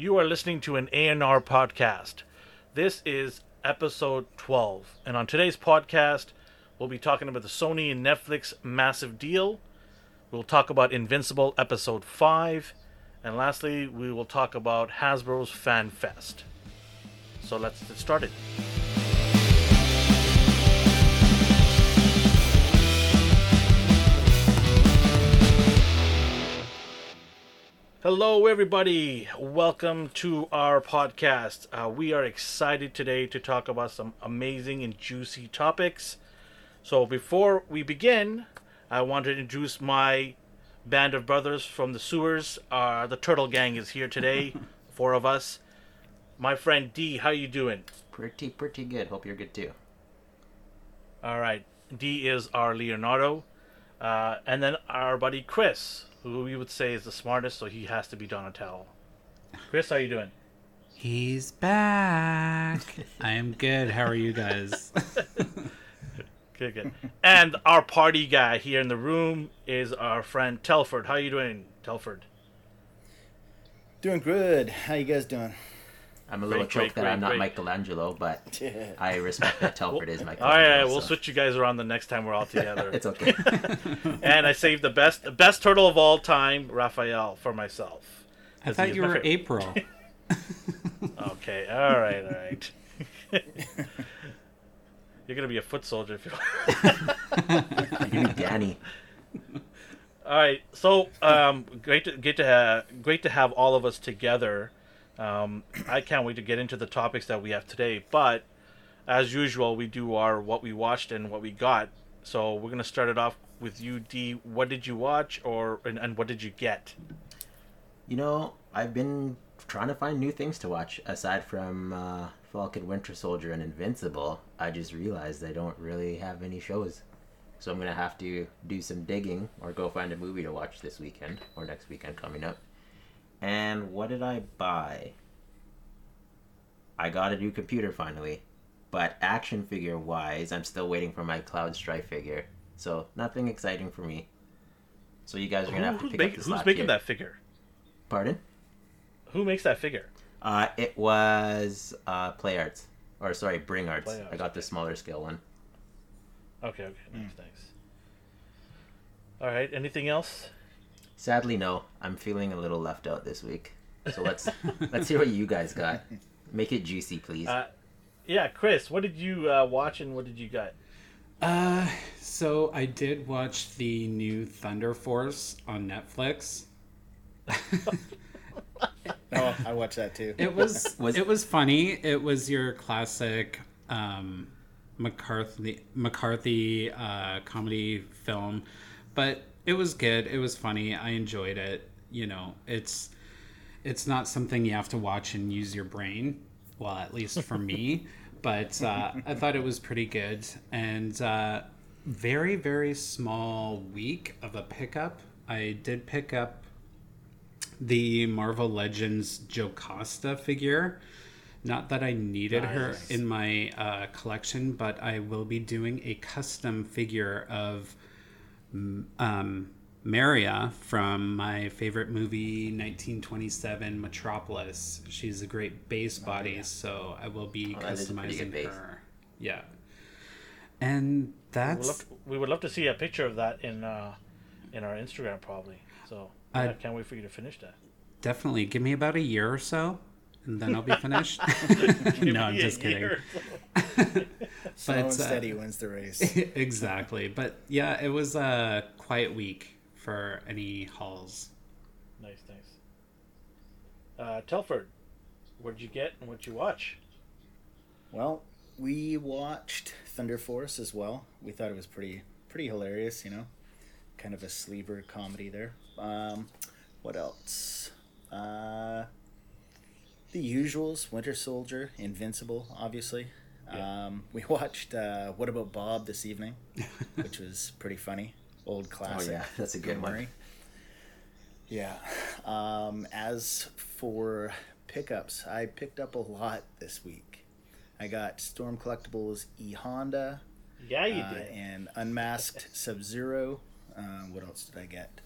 You are listening to an A&R podcast. This is episode 12. And on today's podcast, we'll be talking about the Sony and Netflix massive deal. We'll talk about Invincible episode 5. And lastly, we will talk about Hasbro's Fan Fest. So let's get started. Hello, everybody. Welcome to our podcast. Uh, we are excited today to talk about some amazing and juicy topics. So, before we begin, I want to introduce my band of brothers from the sewers. Uh, the Turtle Gang is here today, four of us. My friend D, how you doing? Pretty, pretty good. Hope you're good too. All right, D is our Leonardo, uh, and then our buddy Chris, who we would say is the smartest, so he has to be Donatello. Chris, how you doing? He's back. I am good. How are you guys? Good, good. and our party guy here in the room is our friend Telford. How you doing, Telford? Doing good. How you guys doing? I'm a little Great, choked great, that I'm not great. Michelangelo, but I respect that Telford is All Michelangelo. right, we'll so switch you guys around the next time we're all together. It's okay. and I saved the best, the best turtle of all time, Raphael, for myself. I thought you were fa- April. Okay, all right, all right. You're gonna be a foot soldier if you. you be Danny. All right, so um, great to get to ha- great to have all of us together. Um, I can't wait to get into the topics that we have today. But as usual, we do our what we watched and what we got. So we're gonna start it off with you, D. What did you watch, or and, and what did you get? You know, I've been trying to find new things to watch aside from uh, Falcon Winter Soldier and Invincible. I just realized I don't really have any shows. So I'm going to have to do some digging or go find a movie to watch this weekend or next weekend coming up. And what did I buy? I got a new computer finally. But action figure wise, I'm still waiting for my Cloud Strife figure. So nothing exciting for me. So you guys are going to Who- have to pick make- up the who's making here. that figure? Pardon? Who makes that figure? Uh, it was uh, Play Arts, or sorry, Bring Arts. Arts, I got the smaller scale one. Okay, okay, nice, nice. All right, anything else? Sadly, no. I'm feeling a little left out this week. So let's let's hear what you guys got. Make it juicy, please. Uh, yeah, Chris, what did you uh, watch and what did you get? Uh, so I did watch the new Thunder Force on Netflix. Oh, I watched that too. It was, Was- it was funny. It was your classic um, McCarthy McCarthy uh, comedy film, but it was good. It was funny. I enjoyed it. You know, it's it's not something you have to watch and use your brain. Well, at least for me. But uh, I thought it was pretty good and uh, very very small week of a pickup. I did pick up the Marvel Legends Jocasta figure. Not that I needed her in my uh, collection, but I will be doing a custom figure of um, Maria from my favorite movie, 1927 Metropolis. She's a great base body, so I will be Oh, that is a pretty good customizing her. Yeah. And We would, love to, we would love to see a picture of that in uh, in our Instagram, probably. So I- yeah, can't wait for you to finish that. definitely give me about a year or so, and then I'll be finished. no, I'm Give me a just kidding. year. Slow but, and uh, steady wins the race. exactly. But yeah, it was a quiet week for any hauls. nice, nice. Uh, Telford, what did you get and what did you watch? well, we watched Thunder Force as well. We thought it was pretty pretty hilarious, you know, kind of a sleeper comedy there. Um, what else? Uh, the usuals: Winter Soldier, Invincible, obviously. Yeah. Um, we watched uh, What About Bob this evening, which was pretty funny. Old classic. oh classic. yeah, that's a good Bill one. Yeah. Um, as for pickups, I picked up a lot this week. I got Storm Collectibles E Honda Yeah, you uh, did. and Unmasked Sub Zero. Um, what else did I get?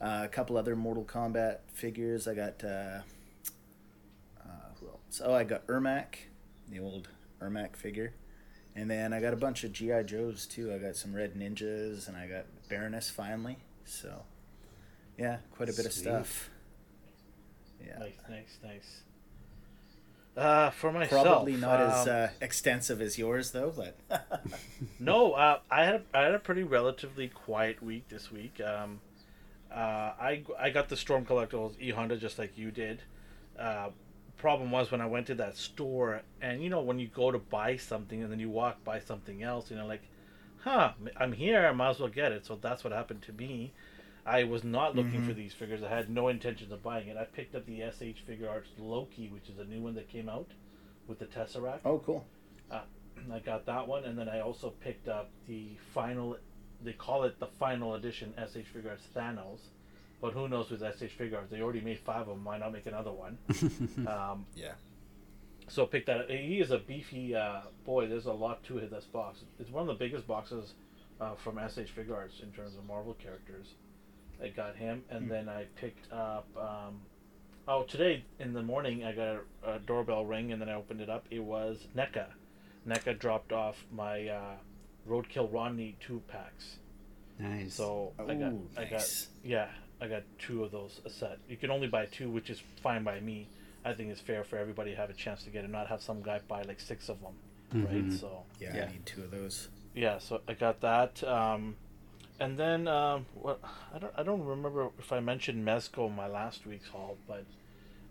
Uh, a couple other Mortal Kombat figures. I got uh, else? Oh, I got Ermac, the old Ermac figure. And then I got a bunch of GI Joes too. I got some Red Ninjas, and I got Baroness finally. So, yeah, quite a bit of stuff. Yeah, Nice, nice, nice. Uh, for myself, probably not as um, uh, extensive as yours though. But No, uh, I had I had a pretty relatively quiet week this week. Um, uh, I I got the Storm Collectibles E Honda just like you did. Uh, problem was when I went to that store, and you know when you go to buy something and then you walk by something else, you know like, huh, I'm here, I might as well get it. So that's what happened to me. I was not looking for these figures. I had no intentions of buying it. I picked up the SH Figuarts Loki, which is a new one that came out with the Tesseract. oh, cool. I got that one, and then I also picked up the final. They call it the final edition SH Figuarts Thanos, but who knows with that SH Figuarts? They already made five of them. Why not make another one? um, Yeah. so pick that. Up. He is a beefy uh, boy. There's a lot to it. This box. It's one of the biggest boxes uh, from SH Figuarts in terms of Marvel characters. I got him, and then I picked up. Um, oh, today in the morning I got a, a doorbell ring, and then I opened it up. It was NECA. NECA dropped off my uh, Roadkill Rodney two packs. Nice. So I got, Ooh, I got, yeah, I got two of those a set. You can only buy two, which is fine by me. I think it's fair for everybody to have a chance to get it, not have some guy buy like six of them, right? Mhm. So Yeah, yeah, I need two of those. yeah. So I got that, um, and then um, what? I don't, I don't remember if I mentioned Mezco in my last week's haul, but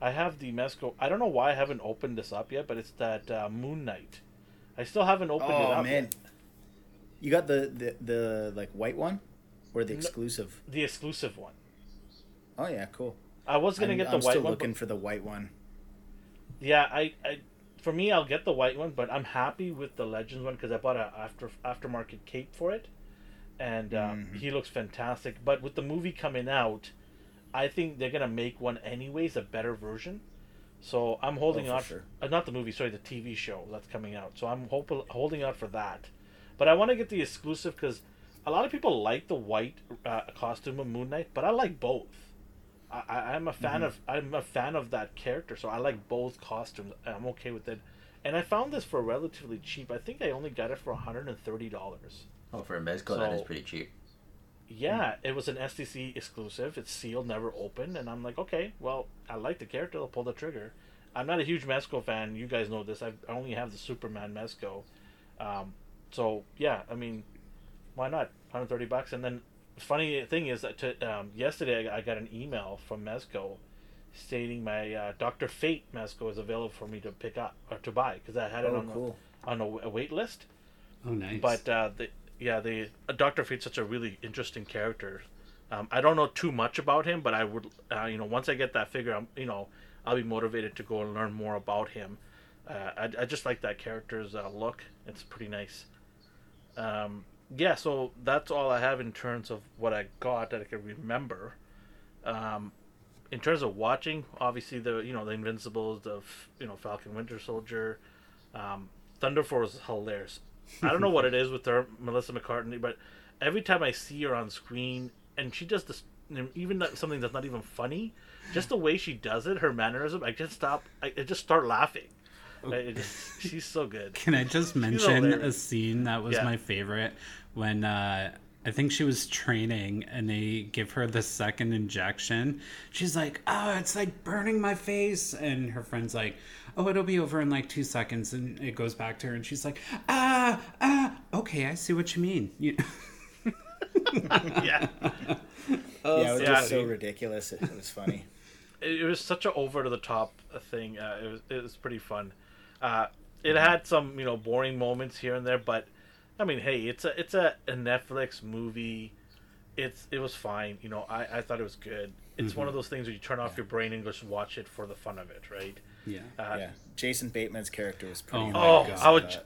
I have the Mezco. I don't know why I haven't opened this up yet, but it's that uh, Moon Knight. I still haven't opened it Oh up. man, yet. you got the, the the like white one, or the No. exclusive? the exclusive one. Oh yeah, cool. I was gonna I'm, get the I'm white still one. but- looking for the white one. Yeah, I, I, for me, I'll get the white one, but I'm happy with the Legends one because I bought a after aftermarket cape for it, and uh, Mhm. he looks fantastic. But with the movie coming out, I think they're gonna make one anyways, a better version. So I'm holding Oh, for out. sure. Uh, not the movie, sorry, the TV show that's coming out. So I'm hoping holding out for that. But I want to get the exclusive because a lot of people like the white uh, costume of Moon Knight, but I like both. I, I'm a fan Mm-hmm. of I'm a fan of that character, so I like both costumes. I'm okay with it. And I found this for relatively cheap. I think I only got it for 130 dollars. Oh, for a Mezco, that is pretty cheap. Yeah, it was an STC exclusive. It's sealed, never opened, and I'm like, okay, well, I like the character. I'll pull the trigger. I'm not a huge Mezco fan. You guys know this. I I only have the Superman Mezco. Um, so yeah, I mean, why not? 130 bucks. And then, funny thing is that to, um, yesterday I I got an email from Mezco stating my uh, Doctor Fate Mezco is available for me to pick up or to buy because I had it Oh, on cool. a, on a, a wait list. oh, nice. But uh, the yeah, the uh, Doctor Fate's such a really interesting character. Um, I don't know too much about him, but I would, uh, you know, once I get that figure, I'm, you know, I'll be motivated to go and learn more about him. Uh, I, I just like that character's uh, look; it's pretty nice. Um, yeah, so that's all I have in terms of what I got that I can remember. Um, in terms of watching, obviously the you know the Invincibles, the you know Falcon Winter Soldier, um, Thunder Force is hilarious. I don't know what it is with her, Melissa McCarthy, but every time I see her on screen, and she does this, even something that's not even funny, just the way she does it, her mannerism, I just stop, I, I just start laughing. It just, she's so good. Can I just mention a scene that was Yeah. my favorite when uh, I think she was training and they give her the second injection? She's like, "Oh, it's like burning my face," and her friend's like, "Oh, it'll be over in like two seconds." And it goes back to her, and she's like, "Ah, ah, okay, I see what you mean." You- yeah, yeah, it was yeah, just so dude. ridiculous. It, it was funny. it, it was such an over to the top thing. Uh, it was it was pretty fun. Uh, it had some you know boring moments here and there, but I mean, hey, it's a it's a, a Netflix movie. It's it was fine. You know, I, I thought it was good. It's one of those things where you turn off your brain and just watch it for the fun of it, right? yeah. Uh, yeah, Jason Bateman's character was pretty. Oh Oh, I would.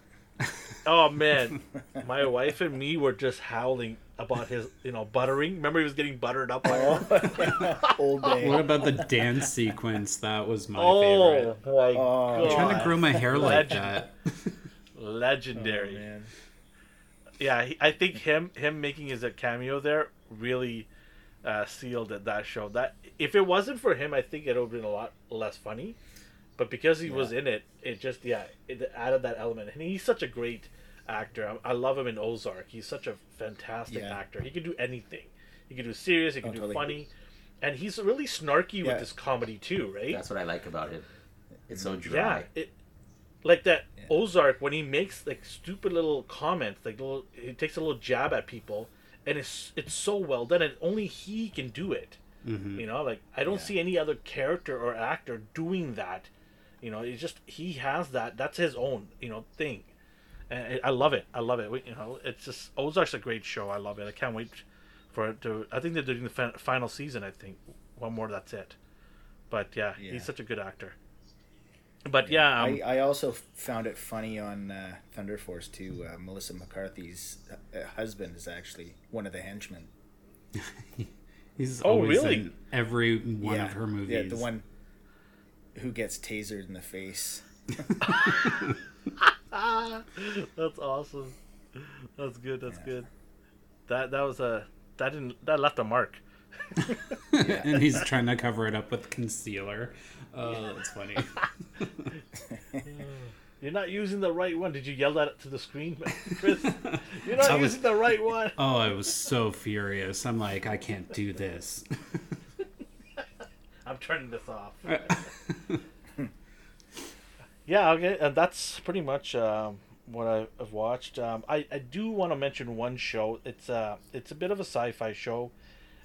Oh man, my wife and me were just howling about his, you know, buttering. Remember, he was getting buttered up. By her? Old day. What about the dance sequence? That was my oh favorite. my Oh. god! I'm trying to grow my hair like Legend. that. Legendary. Oh, man. Yeah, I think him him making his cameo there really uh, sealed it, that show. That if it wasn't for him, I think it would have been a lot less funny. but because he was in it, it just yeah, it added that element. And he's such a great actor. I, I love him in Ozark. He's such a fantastic Yeah. actor. He can do anything. He can do serious. He can Oh, do totally. funny, and he's really snarky Yeah. with his comedy too, right? That's what I like about him. It's so Yeah, dry. it like that Yeah. Ozark when he makes like stupid little comments, like little he takes a little jab at people, and it's it's so well done, and only he can do it. Mhm. You know, like I don't Yeah. see any other character or actor doing that. You know, it's just he has that. That's his own you know thing, and I I love it. I love it. We- You know, it's just Ozark's a great show. I love it. I can't wait for it to. I think they're doing the fin- final season. I think one more. That's it. But yeah, Yeah. he's such a good actor. But yeah, um, I, I also found it funny on uh, Thunder Force too. Uh, Melissa McCarthy's uh, husband is actually one of the henchmen. He's Oh, always really? in every one yeah, of her movies. Yeah, the one who gets tasered in the face. that's awesome. That's good. That's Yeah. good. That that was a that didn't that left a mark. and he's trying to cover it up with concealer. Oh, that's funny. You're not using the right one. Did you yell that to the screen, Chris? You're not I was- using the right one. Oh, I was so furious. I'm like, I can't do this. I'm turning this off. Yeah, okay, and that's pretty much um, what I've watched. Um, I, I do want to mention one show. It's uh it's a bit of a sci-fi show.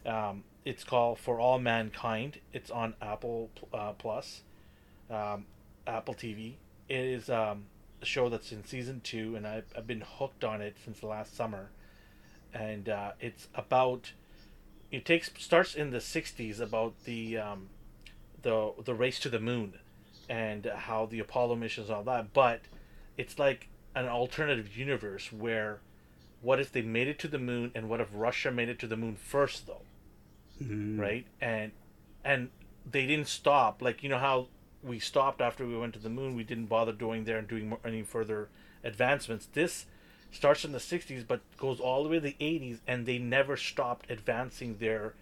Um, it's called For All Mankind. It's on Apple uh, Plus, um, Apple TV. It is um, a show that's in season two, and I've, I've been hooked on it since the last summer. And uh, it's about it takes starts in the '60s about the um, the the race to the moon and how the Apollo missions all that, but it's like an alternative universe where what if they made it to the moon and what if Russia made it to the moon first though, Mm. right? And and they didn't stop like you know how we stopped after we went to the moon, we didn't bother going there and doing more, any further advancements. This starts in the 60s but goes all the way to the 80s and they never stopped advancing their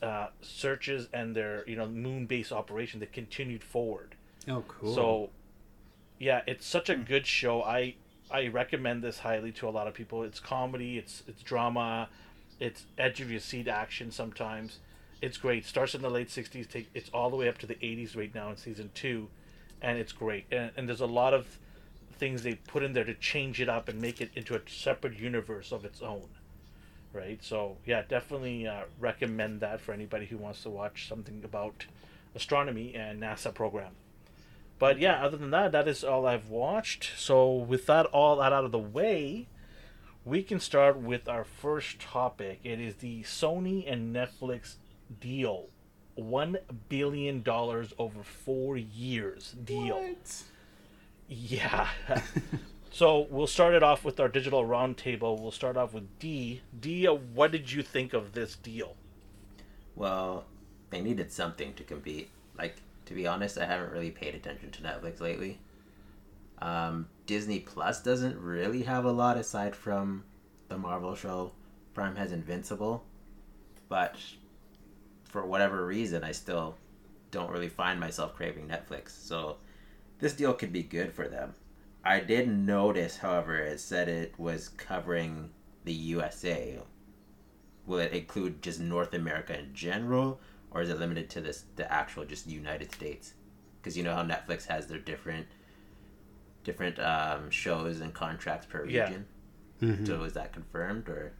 uh, searches and their you know moon base operation they continued forward Oh, cool. so, yeah, it's such a good show. I I recommend this highly to a lot of people. It's comedy, it's it's drama, it's edge of your seat action sometimes. It's great. Starts in the late '60s, take it's all the way up to the '80s right now in season two, and it's great. And, and there's a lot of things they put in there to change it up and make it into a separate universe of its own. Right. So yeah, definitely uh, recommend that for anybody who wants to watch something about astronomy and NASA program. But yeah, other than that, that is all I've watched. So with that all that out of the way, we can start with our first topic. It is the Sony and Netflix deal. One billion dollars over four years deal. What? Yeah. so we'll start it off with our digital roundtable. We'll start off with D. D, uh, what did you think of this deal? Well, they needed something to compete. Like, to be honest, I haven't really paid attention to Netflix lately. Um, Disney Plus doesn't really have a lot aside from the Marvel show. Prime has Invincible, but for whatever reason, I still don't really find myself craving Netflix. So this deal could be good for them. I did notice, however, it said it was covering the USA. Will it include just North America in general, or is it limited to this the actual just United States? Because you know how Netflix has their different different um, shows and contracts per Yeah. region. Mhm. So is that confirmed or?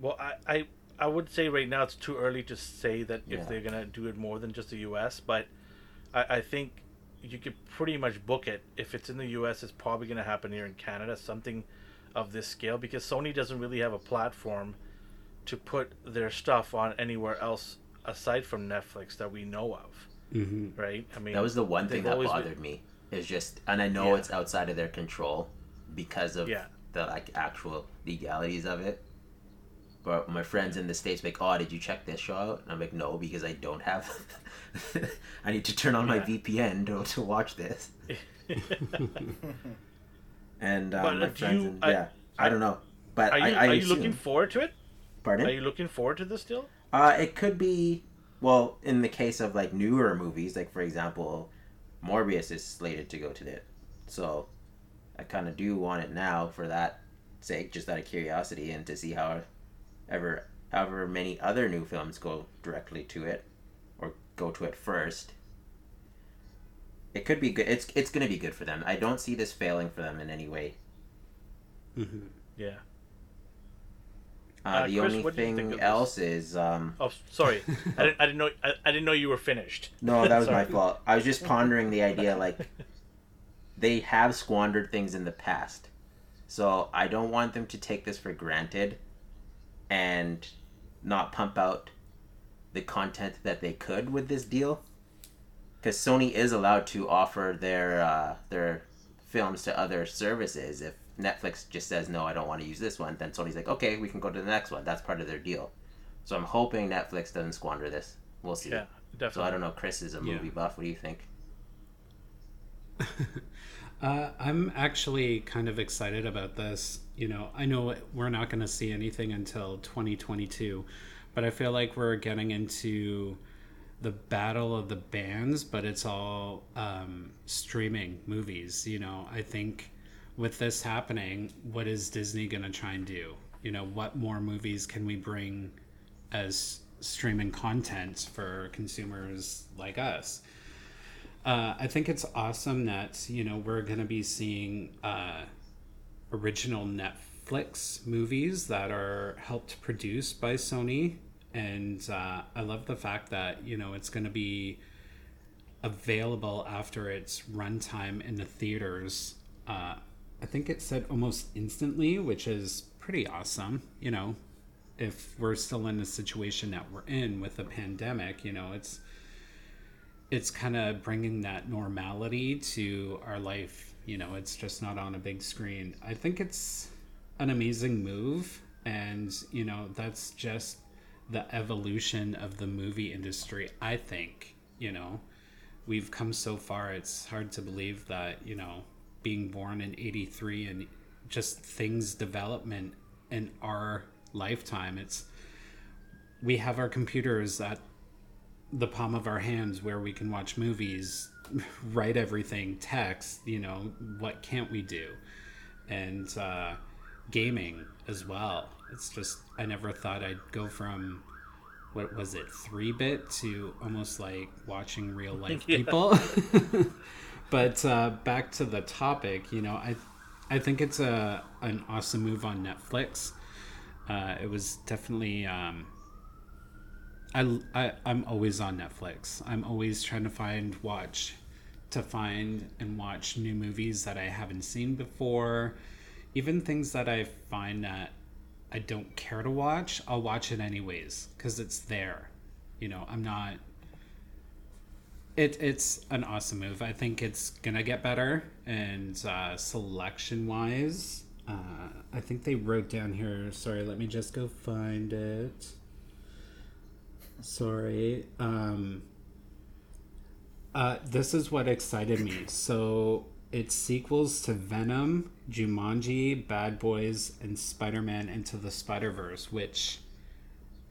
Well, I, I, I would say right now it's too early to say that Yeah. if they're going to do it more than just the U.S., but I, I think you could pretty much book it. If it's in the U.S., it's probably going to happen here in Canada, something of this scale, because Sony doesn't really have a platform to put their stuff on anywhere else aside from Netflix that we know of, Mhm. right? I mean, That was the one thing that always been- bothered me. Is just, and I know Yeah. it's outside of their control because of Yeah. the like actual legalities of it. But my friends in the states like, oh, did you check this show out? And I'm like, no, because I don't have. I need to turn on my VPN to, to watch this. And uh, But my friends, you- and, I- yeah, I, don't know, but are you I, I are you looking forward to it? Pardon? Are you looking forward to this deal? Uh, it could be well, in the case of like newer movies, like for example, Morbius is slated to go to it, so I kind of do want it now for that sake, just out of curiosity, and to see how ever however many other new films go directly to it or go to it first. It could be good. It's it's gonna be good for them. I don't see this failing for them in any way. Mm-hmm. Yeah. Uh, Uh, the Chris, only what do you think thing of this? else is um, Oh, sorry. I didn't. I didn't know. I, I didn't know you were finished. No, that was my fault. I was just pondering the idea like they have squandered things in the past. So I don't want them to take this for granted and not pump out the content that they could with this deal. Cuz Sony is allowed to offer their uh, their films to other services if Netflix just says no, I don't want to use this one, then Sony's like, "Okay, we can go to the next one." That's part of their deal. So I'm hoping Netflix doesn't squander this. We'll see. Yeah, definitely. So I don't know. Chris is a Yeah. movie buff. What do you think? Uh, I'm actually kind of excited about this. You know, I know we're not going to see anything until 2022, but I feel like we're getting into the battle of the bands, but it's all um, streaming movies. You know, I think with this happening, what is Disney going to try and do? You know, what more movies can we bring as streaming content for consumers like us? Uh, I think it's awesome that you know we're going to be seeing uh, original Netflix movies that are helped produce by Sony, and uh, I love the fact that you know it's going to be available after its runtime in the theaters. Uh, I think it said almost instantly, which is pretty awesome. You know, if we're still in the situation that we're in with the pandemic, you know, it's it's kind of bringing that normality to our life. You know, it's just not on a big screen. I think it's an amazing move, and you know, that's just the evolution of the movie industry. I think, you know, we've come so far. It's hard to believe that, you know, being born in 83 and just things development in our lifetime, it's we have our computers at the palm of our hands where we can watch movies, write everything, text, you know, what can't we do? And uh, gaming as well. It's just, I never thought I'd go from, what was it, 3 bit to almost like watching real life people. but uh, back to the topic, you know, I, I think it's a an awesome move on Netflix. Uh, it was definitely um, I, I I'm always on Netflix. I'm always trying to find watch to find and watch new movies that I haven't seen before. Even things that I find that I don't care to watch, I'll watch it anyways cuz it's there. You know, I'm not it, it's an awesome move. I think it's gonna get better, and uh, selection wise, uh, I think they wrote down here. Sorry, let me just go find it. Sorry. Um, uh, this is what excited me. So it's sequels to Venom, Jumanji, Bad Boys, and Spider Man Into the Spider Verse, which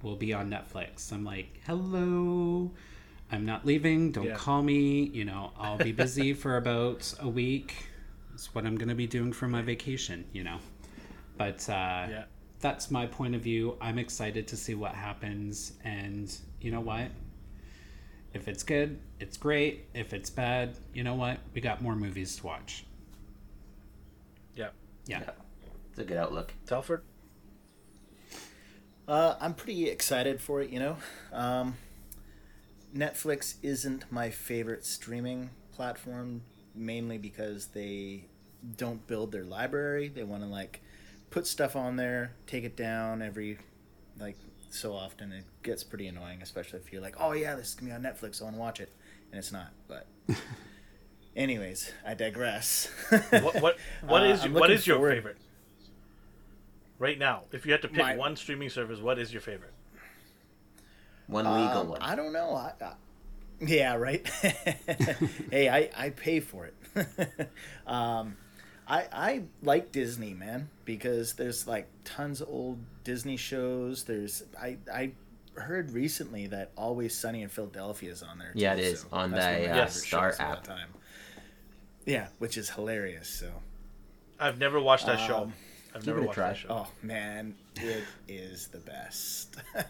will be on Netflix. I'm like, hello. I'm not leaving. Don't Yeah. call me. You know, I'll be busy for about a week. That's what I'm going to be doing for my vacation, you know. But uh, Yeah. that's my point of view. I'm excited to see what happens. And you know what? If it's good, it's great. If it's bad, you know what? We got more movies to watch. Yeah. Yeah. Yeah. It's a good outlook. Telford. Uh, I'm pretty excited for it, you know. Um, Netflix isn't my favorite streaming platform, mainly because they don't build their library. They want to like put stuff on there, take it down every like so often. It gets pretty annoying, especially if you're like, "Oh yeah, this is gonna be on Netflix. I want to watch it," and it's not. But, anyways, I digress. What what what Uh, is I'm what is your favorite? Right now, if you had to pick My- one streaming service, what is your favorite? One legal Um, one. I don't know. I, I, yeah, right. hey, I, I pay for it. um, I I like Disney, man, because there's like tons of old Disney shows. There's I I heard recently that Always Sunny in Philadelphia is on there. Yeah, too, it is, on that's the, one of my uh, Star shows of app. time. Yeah, which is hilarious. So, I've never watched that show. Um, I've give never it a watched try. that show. oh man, it is the best.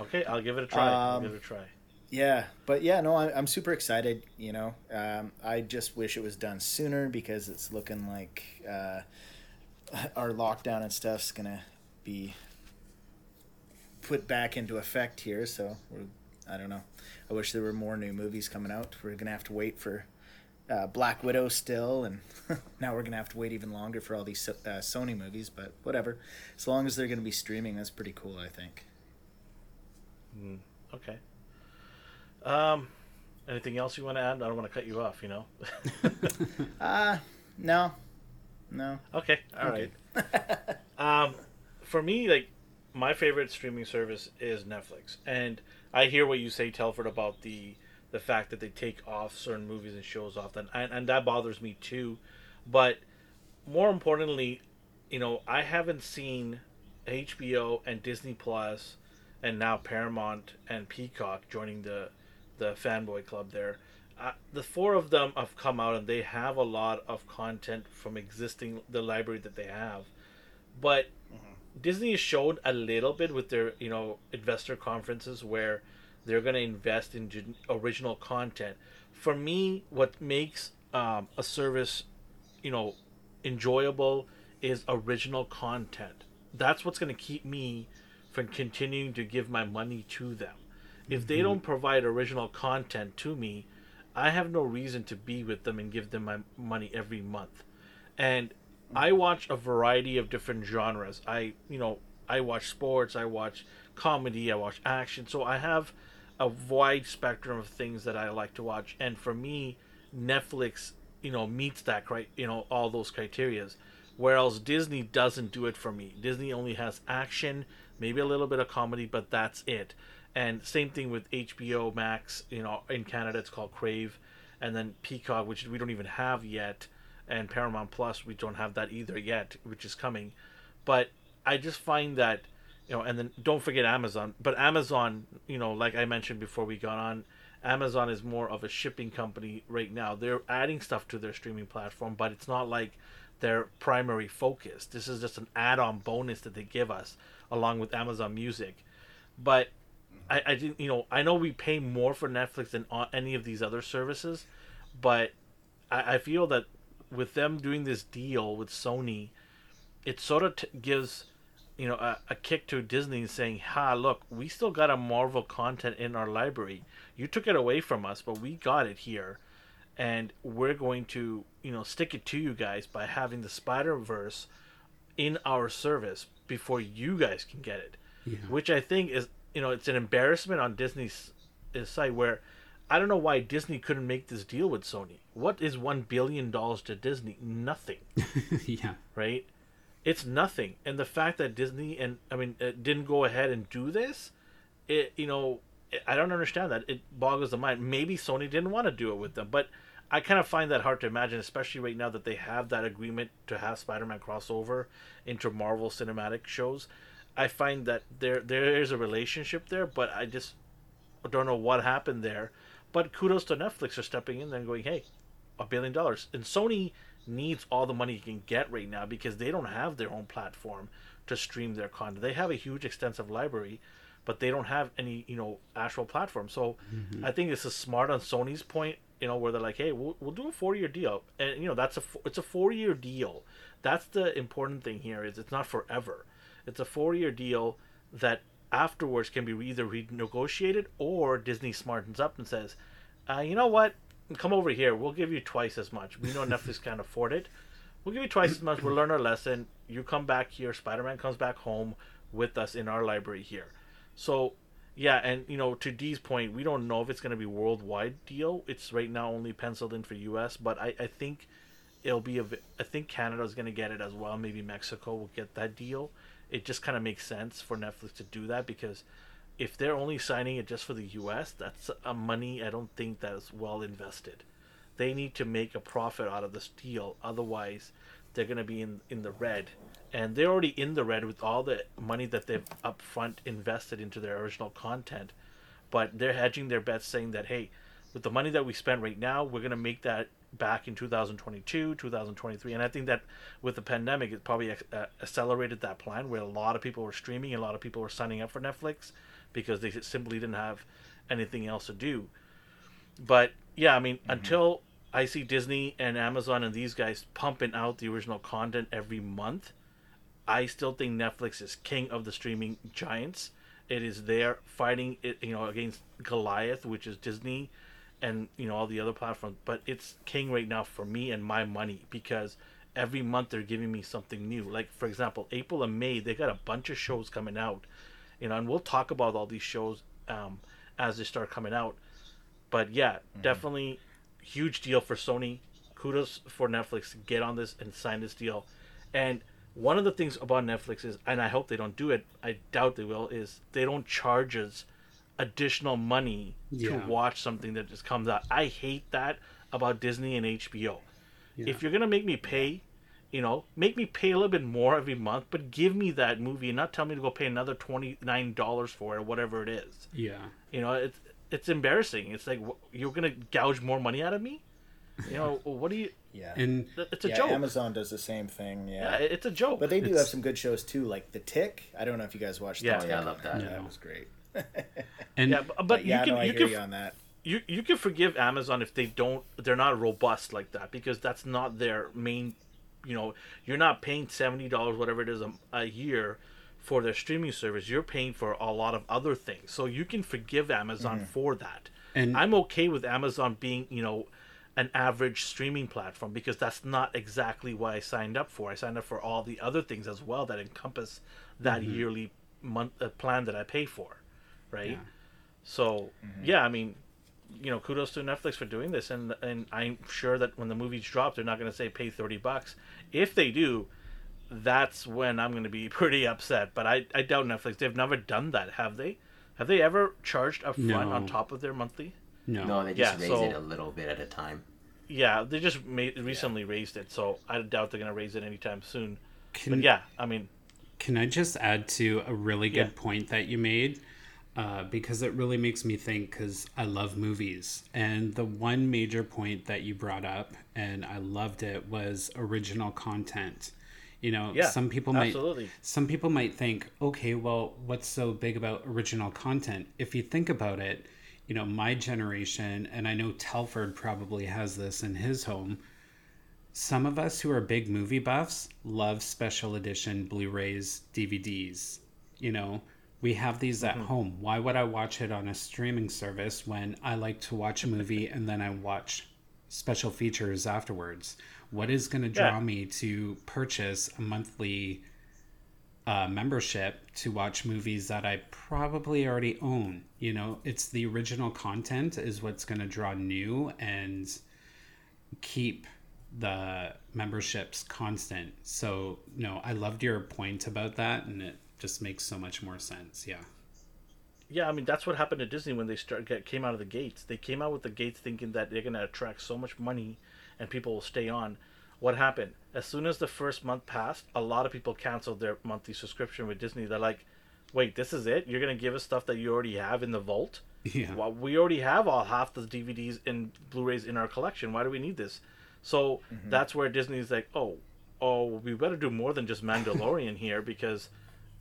Okay, I'll give it a try. I'll Um, give it a try. Yeah, but yeah, no, I, I'm super excited. You know, um, I just wish it was done sooner because it's looking like uh, our lockdown and stuff's gonna be put back into effect here. So we're, I don't know. I wish there were more new movies coming out. We're gonna have to wait for uh, Black Widow still, and now we're gonna have to wait even longer for all these So- uh, Sony movies. But whatever, as long as they're gonna be streaming, that's pretty cool. I think. Okay. Um, anything else you want to add? I don't want to cut you off. You know. Uh no, no. okay. All right. Okay. Um, for me, like my favorite streaming service is Netflix, and I hear what you say, Telford, about the the fact that they take off certain movies and shows off, and and, and that bothers me too. But more importantly, you know, I haven't seen HBO and Disney Plus, and now Paramount and Peacock joining the the fanboy club there. Uh, the four of them have come out and they have a lot of content from existing the library that they have but Disney has showed a little bit with their you know investor conferences where they're going to invest in original content. For me, what makes um, a service you know enjoyable is original content. That's what's going to keep me from continuing to give my money to them. If they mm-hmm. don't provide original content to me, I have no reason to be with them and give them my money every month. And I watch a variety of different genres. I, you know, I watch sports, I watch comedy, I watch action. So I have a wide spectrum of things that I like to watch. And for me, Netflix, you know, meets that cri- you know, all those criterias. Whereas Disney doesn't do it for me. Disney only has action, maybe a little bit of comedy, but that's it. And same thing with HBO Max, you know, in Canada it's called Crave, and then Peacock, which we don't even have yet, and Paramount Plus, we don't have that either yet, which is coming. But I just find that, you know, and then don't forget Amazon. But Amazon, you know, like I mentioned before we got on, Amazon is more of a shipping company right now. They're adding stuff to their streaming platform, but it's not like their primary focus. This is just an add-on bonus that they give us along with Amazon Music. But I, I didn't, you know, I know we pay more for Netflix than any of these other services, but I, I feel that with them doing this deal with Sony, it sort of t- gives, you know, a, a kick to Disney saying, "Ha, look, we still got a Marvel content in our library. You took it away from us, but we got it here, and we're going to, you know, stick it to you guys by having the Spider Verse in our service before you guys can get it." Yeah. which I think is you know it's an embarrassment on Disney's side where I don't know why Disney couldn't make this deal with Sony. What is one billion dollars to Disney? Nothing, yeah. right? It's nothing, and the fact that Disney and I mean uh, didn't go ahead and do this, it you know I don't understand that. It boggles the mind. Maybe Sony didn't want to do it with them, but I kind of find that hard to imagine, especially right now that they have that agreement to have Spider-Man crossover into Marvel cinematic shows. I find that there there is a relationship there, but I just don't know what happened there. But kudos to Netflix for stepping in there and going, hey, a billion dollars. And Sony needs all the money you can get right now because they don't have their own platform to stream their content. They have a huge, extensive library, but they don't have any, you know, actual platform. So mm-hmm. I think this is smart on Sony's point, you know, where they're like, hey, we'll, we'll do a four year deal, and you know, that's a it's a four year deal. That's the important thing here is it's not forever. It's a four year deal that afterwards can be either renegotiated or Disney smartens up and says, uh, you know what, come over here. We'll give you twice as much. We know Netflix can't afford it. We'll give you twice as much. We'll learn our lesson. You come back here. Spider Man comes back home with us in our library here. So, yeah, and you know, to Dee's point, we don't know if it's going to be worldwide deal. It's right now only penciled in for U.S., but I, I think it'll be a. I think Canada's going to get it as well. Maybe Mexico will get that deal. It just kind of makes sense for Netflix to do that because if they're only signing it just for the U.S., that's a money I don't think that is well invested. They need to make a profit out of this deal, otherwise they're going to be in in the red. And they're already in the red with all the money that they've upfront invested into their original content. But they're hedging their bets, saying that hey, with the money that we spent right now, we're gonna make that back in 2022, 2023, and I think that with the pandemic, it probably uh, accelerated that plan where a lot of people were streaming, a lot of people were signing up for Netflix because they simply didn't have anything else to do. But yeah, I mean, mm-hmm. until I see Disney and Amazon and these guys pumping out the original content every month, I still think Netflix is king of the streaming giants. It is there fighting it, you know, against Goliath, which is Disney, and you know all the other platforms. But it's king right now for me and my money because every month they're giving me something new. Like for example, April and May they got a bunch of shows coming out, you know, and we'll talk about all these shows um, as they start coming out. But yeah, mm-hmm. definitely huge deal for Sony. Kudos for Netflix to get on this and sign this deal. And one of the things about Netflix is, and I hope they don't do it. I doubt they will. Is they don't charge us additional money yeah. to watch something that just comes out. I hate that about Disney and HBO. Yeah. If you're gonna make me pay, you know, make me pay a little bit more every month, but give me that movie and not tell me to go pay another twenty nine dollars for it, or whatever it is. Yeah. You know, it's it's embarrassing. It's like you're gonna gouge more money out of me. You know, what do you? Yeah, and it's a yeah, joke. Amazon does the same thing. Yeah. yeah it's a joke. But they do it's... have some good shows too, like The Tick. I don't know if you guys watched. Yeah, The yeah, I love that. Yeah, that was great. and yeah, but, but yeah, you can no, you can you on that. You you can forgive Amazon if they don't they're not robust like that because that's not their main. You know, you're not paying seventy dollars whatever it is a, a year for their streaming service. You're paying for a lot of other things, so you can forgive Amazon mm-hmm. for that. And I'm okay with Amazon being you know an average streaming platform because that's not exactly what I signed up for. I signed up for all the other things as well that encompass that mm-hmm. yearly month uh, plan that I pay for, right? Yeah. So mm-hmm. yeah, I mean, you know, kudos to Netflix for doing this, and and I'm sure that when the movies drop, they're not going to say pay thirty bucks. If they do, that's when I'm going to be pretty upset. But I I doubt Netflix. They've never done that, have they? Have they ever charged a front no. on top of their monthly? No, no, they just yeah, raise so, it a little bit at a time. Yeah, they just made, recently yeah. raised it, so I doubt they're gonna raise it anytime soon. Can, but yeah, I mean, can I just add to a really good yeah. point that you made? Uh, because it really makes me think because I love movies. And the one major point that you brought up, and I loved it, was original content. You know, yeah, some people might absolutely. some people might think, okay, well, what's so big about original content? If you think about it, you know, my generation, and I know Telford probably has this in his home. Some of us who are big movie buffs love special edition Blu rays, DVDs. You know, we have these at mm-hmm. home. Why would I watch it on a streaming service when I like to watch a movie and then I watch special features afterwards? What is going to draw yeah. me to purchase a monthly uh, membership to watch movies that I probably already own. You know, it's the original content is what's going to draw new and keep the memberships constant. So, no, I loved your point about that, and it just makes so much more sense. Yeah. Yeah, I mean that's what happened to Disney when they start get, came out of the gates. They came out with the gates thinking that they're going to attract so much money and people will stay on what happened? As soon as the first month passed, a lot of people canceled their monthly subscription with Disney. They're like, "Wait, this is it? You're gonna give us stuff that you already have in the vault? Yeah. Well, we already have all half the DVDs and Blu-rays in our collection. Why do we need this?" So mm-hmm. that's where Disney's like, "Oh, oh, we better do more than just Mandalorian here because."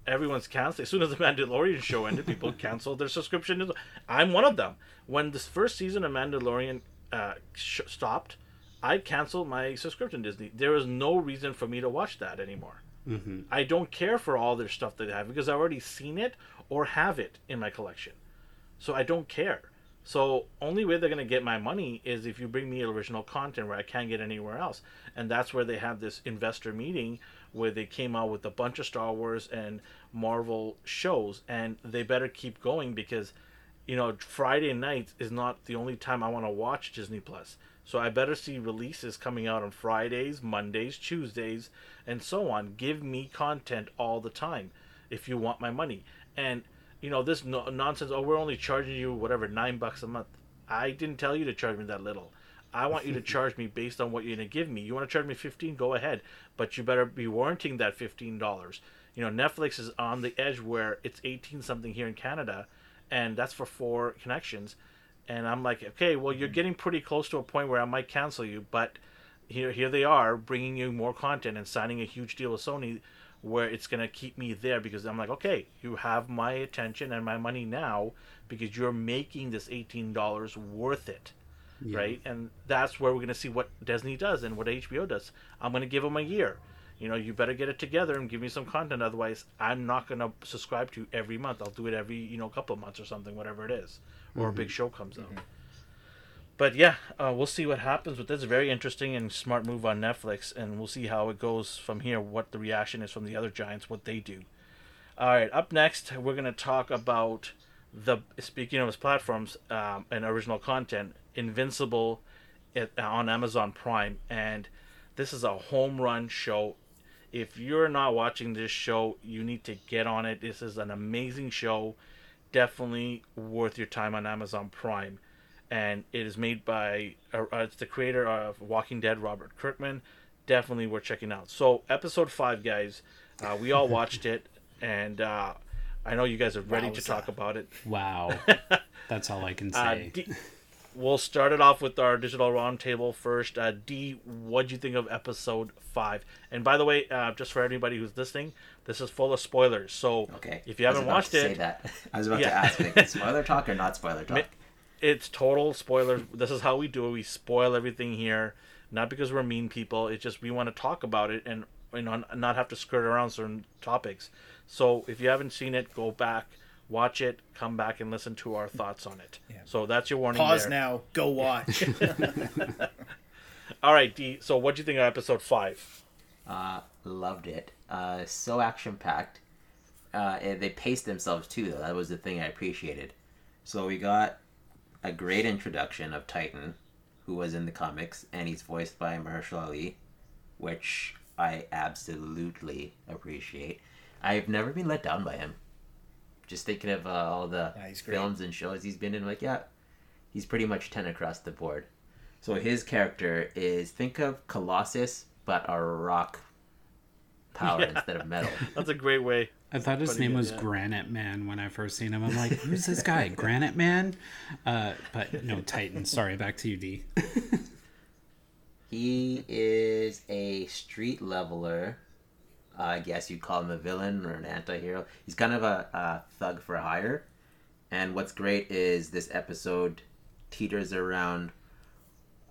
everyone's canceled. As soon as the Mandalorian show ended, people canceled their subscription. I'm one of them. When this first season of Mandalorian uh, sh- stopped, I canceled my subscription Disney. There is no reason for me to watch that anymore. Mm-hmm. I don't care for all their stuff that they have because I've already seen it or have it in my collection. So I don't care. So only way they're gonna get my money is if you bring me original content where I can't get anywhere else. And that's where they have this investor meeting where they came out with a bunch of Star Wars and Marvel shows and they better keep going because you know Friday night is not the only time I want to watch Disney Plus. So I better see releases coming out on Fridays, Mondays, Tuesdays, and so on. Give me content all the time if you want my money. And you know this no- nonsense. Oh, we're only charging you whatever nine bucks a month. I didn't tell you to charge me that little. I want you to charge me based on what you're going to give me. You want to charge me 15, go ahead, but you better be warranting that $15. You know, Netflix is on the edge where it's 18 something here in Canada, and that's for four connections. And I'm like, okay, well, you're mm-hmm. getting pretty close to a point where I might cancel you, but here, here they are bringing you more content and signing a huge deal with Sony where it's going to keep me there because I'm like, okay, you have my attention and my money now because you're making this $18 worth it. Yeah. Right? And that's where we're going to see what Disney does and what HBO does. I'm going to give them a year. You know, you better get it together and give me some content. Otherwise, I'm not going to subscribe to you every month. I'll do it every, you know, couple of months or something, whatever it is. Or mm-hmm. a big show comes out. Mm-hmm but yeah, uh, we'll see what happens with this. Very interesting and smart move on Netflix, and we'll see how it goes from here. What the reaction is from the other giants, what they do. All right, up next, we're gonna talk about the speaking of his platforms um, and original content, Invincible, it, on Amazon Prime, and this is a home run show. If you're not watching this show, you need to get on it. This is an amazing show, definitely worth your time on Amazon Prime and it is made by uh, uh, it's the creator of Walking Dead, Robert Kirkman. Definitely worth checking out. So episode five, guys, uh, we all watched it, and uh, I know you guys are ready to talk about it. Wow, that's all I can uh, say. D- we'll start it off with our digital roundtable first. Uh, D, what do you think of episode five? And by the way, just for anybody who's listening, this is full of spoilers. So okay. if you haven't watched it, I was about yeah. to ask, like, spoiler talk or not spoiler talk it's total spoiler. This is how we do it. We spoil everything here, not because we're mean people. It's just we want to talk about it and you know not have to skirt around certain topics. So if you haven't seen it, go back, watch it, come back and listen to our thoughts on it. Yeah. So that's your warning. Pause there. now. Go watch. All right, D. So what do you think of episode five? Uh, loved it. Uh, so action packed. Uh, they paced themselves too, though. That was the thing I appreciated. So we got a great introduction of Titan, who was in the comics, and he's voiced by Mahershala Ali, which I absolutely appreciate. I've never been let down by him. Just thinking of uh, all the yeah, films and shows he's been in, like yeah, he's pretty much ten across the board. So his character is think of Colossus, but a rock power yeah. instead of metal. That's a great way. I thought his name was yeah. Granite Man when I first seen him. I'm like, who's this guy? Granite Man? Uh, but no, Titan. Sorry, back to you, D. he is a street leveler. I guess you'd call him a villain or an anti-hero. He's kind of a, a thug for hire. And what's great is this episode teeters around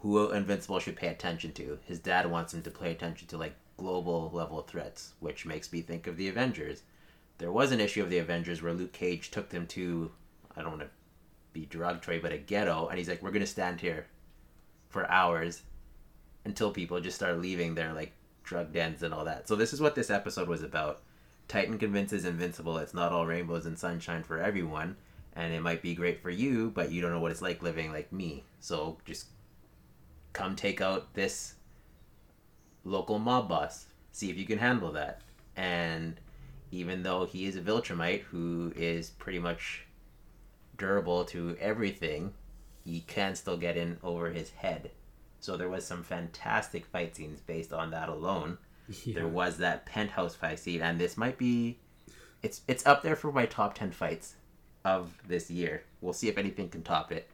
who Invincible should pay attention to. His dad wants him to pay attention to like global level threats, which makes me think of the Avengers. There was an issue of the Avengers where Luke Cage took them to, I don't want to be derogatory, but a ghetto, and he's like, "We're gonna stand here for hours until people just start leaving their like drug dens and all that." So this is what this episode was about. Titan convinces Invincible it's not all rainbows and sunshine for everyone, and it might be great for you, but you don't know what it's like living like me. So just come take out this local mob boss. See if you can handle that. And even though he is a Viltrumite who is pretty much durable to everything, he can still get in over his head. So there was some fantastic fight scenes based on that alone. Yeah. There was that penthouse fight scene, and this might be, it's it's up there for my top ten fights of this year. We'll see if anything can top it.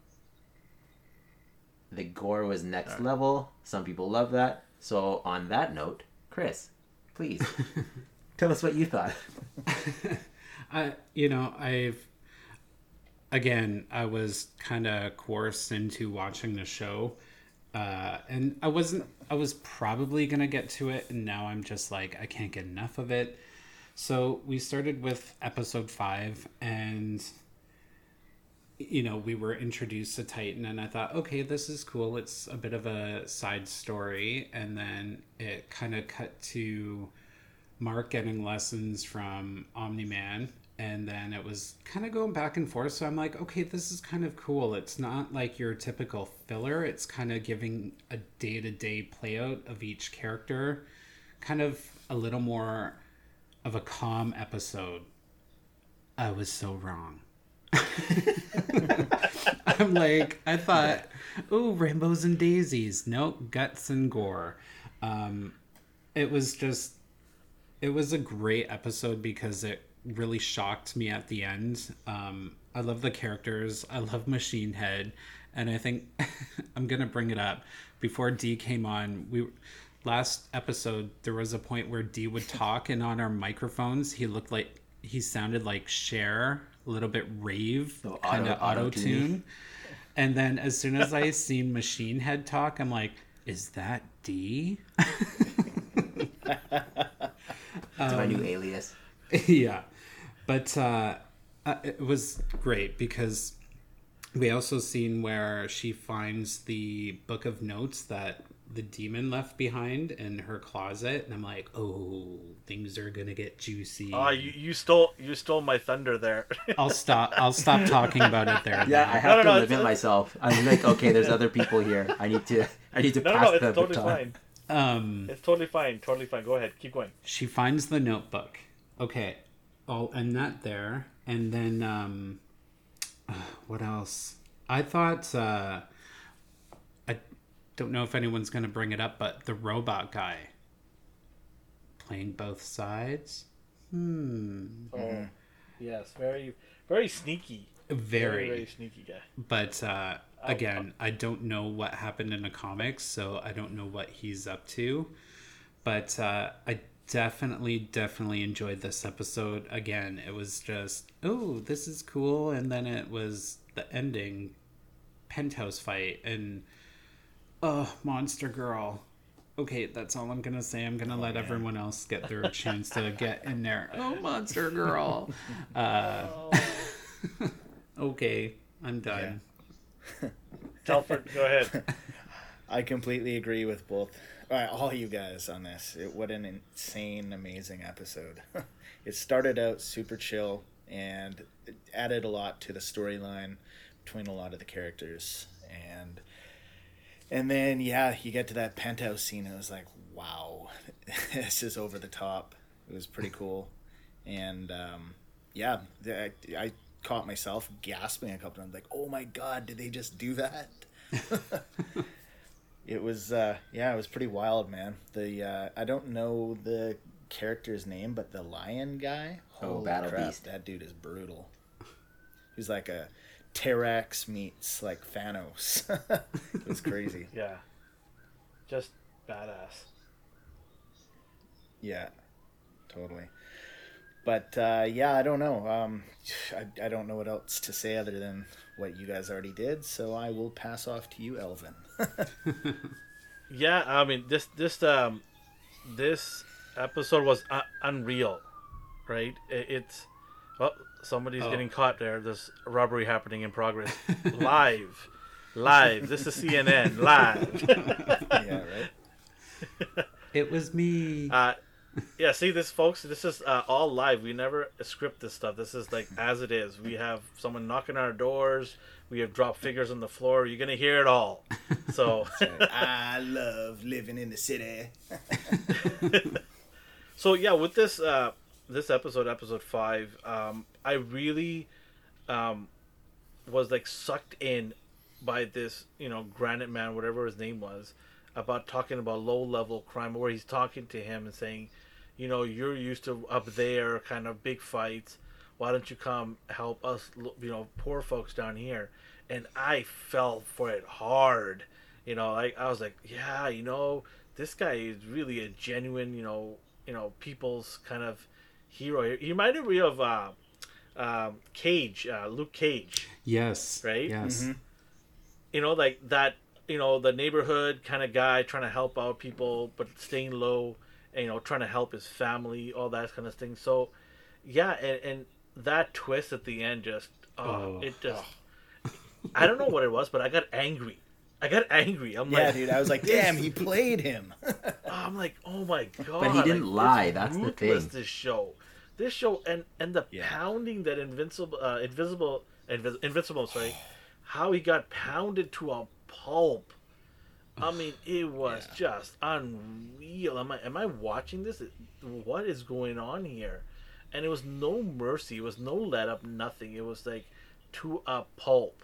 The gore was next right. level. Some people love that. So, on that note, Chris, please tell us what you thought. I, you know, I've again, I was kind of coerced into watching the show, uh, and I wasn't. I was probably gonna get to it, and now I'm just like I can't get enough of it. So we started with episode five, and you know, we were introduced to Titan, and I thought, okay, this is cool. It's a bit of a side story. And then it kind of cut to Mark getting lessons from Omni Man. And then it was kind of going back and forth. So I'm like, okay, this is kind of cool. It's not like your typical filler, it's kind of giving a day to day play out of each character, kind of a little more of a calm episode. I was so wrong. I'm like, I thought, oh, rainbows and daisies. Nope, guts and gore. Um, it was just, it was a great episode because it really shocked me at the end. Um, I love the characters. I love Machine Head, and I think I'm gonna bring it up. Before D came on, we last episode there was a point where D would talk, and on our microphones he looked like he sounded like Cher, a little bit rave, kind of auto- auto-tune. And then as soon as I seen Machine Head talk, I'm like, is that D? It's my new alias. yeah but uh, uh, it was great because we also seen where she finds the book of notes that the demon left behind in her closet and i'm like oh things are gonna get juicy Ah, you, you stole you stole my thunder there. i'll stop i'll stop talking about it there Yeah, I have no, to no, limit it's- myself. I'm like, okay, there's other people here. I need to, I need to no, no, pass no, it's the totally baton. fine. um It's totally fine. Totally fine. Go ahead. Keep going. she finds the notebook okay i'll end that there and then um what else? I thought uh i don't know if anyone's going to bring it up but the robot guy playing both sides? Hmm. Oh, yes, very, very sneaky. very, very. sneaky guy. but uh again i don't know what happened in the comics so i don't know what he's up to. But uh i definitely definitely enjoyed this episode. Again it was just oh this is cool and then it was the ending penthouse fight and oh monster girl. Okay that's all i'm gonna say. I'm gonna let everyone else get their chance to get in there. Oh monster girl. Uh okay i'm done. Telford, go ahead. I completely agree with both, uh, all you guys on this. It, what an insane, amazing episode. it started out super chill and it added a lot to the storyline between a lot of the characters, and and then yeah, you get to that penthouse scene. And it was like, wow, this is over the top. It was pretty cool, and um, yeah, I, I caught myself gasping a couple times, like, oh my god, did they just do that? it was uh yeah it was pretty wild man the uh i don't know the character's name but the lion guy Oh, Battle crap, Beast. that dude is brutal he's like a Terrax meets like Thanos. it was crazy. Yeah, just badass. Yeah, totally. But uh, yeah, I don't know. Um, I, I don't know what else to say other than what you guys already did. So I will pass off to you, Elvin. Yeah, I mean this this um this episode was uh, unreal, right? It, it's well, somebody's Oh. getting caught there. There's a robbery happening in progress, live, live. This is CNN live. yeah, right. It was me. Uh, yeah, see this, folks. This is uh, all live. We never script this stuff. This is like as it is. We have someone knocking on our doors. We have dropped figures on the floor. You're gonna hear it all. So, I love living in the city. so yeah, with this uh, this episode, episode five, um, I really um, was like sucked in by this, you know, Granite Man, whatever his name was, about talking about low level crime, where he's talking to him and saying, you know, you're used to up there, kind of big fights. Why don't you come help us, you know, poor folks down here? And I fell for it hard. You know, I, I was like, yeah, you know, this guy is really a genuine, you know, you know, people's kind of hero. He reminded me of uh, um, Cage, uh, Luke Cage yes. right? Yes. you know, like that, you know, the neighborhood kind of guy trying to help out people, but staying low, and, you know, trying to help his family, all that kind of thing. So, yeah, and, and that twist at the end just, oh, Oh. it just, I don't know what it was, but I got angry. I got angry. I'm Yeah, like, dude. I was like, damn, he played him. I'm like, oh my god! But he didn't like, lie, that's the ruthless, thing. This show, this show, and and the Yeah. pounding that invincible, uh, invisible, Invis- invincible, sorry, how he got pounded to a pulp. I mean, it was Yeah. just unreal. Am I am I watching this? What is going on here? And it was no mercy. It was no let up. Nothing. It was like to a pulp.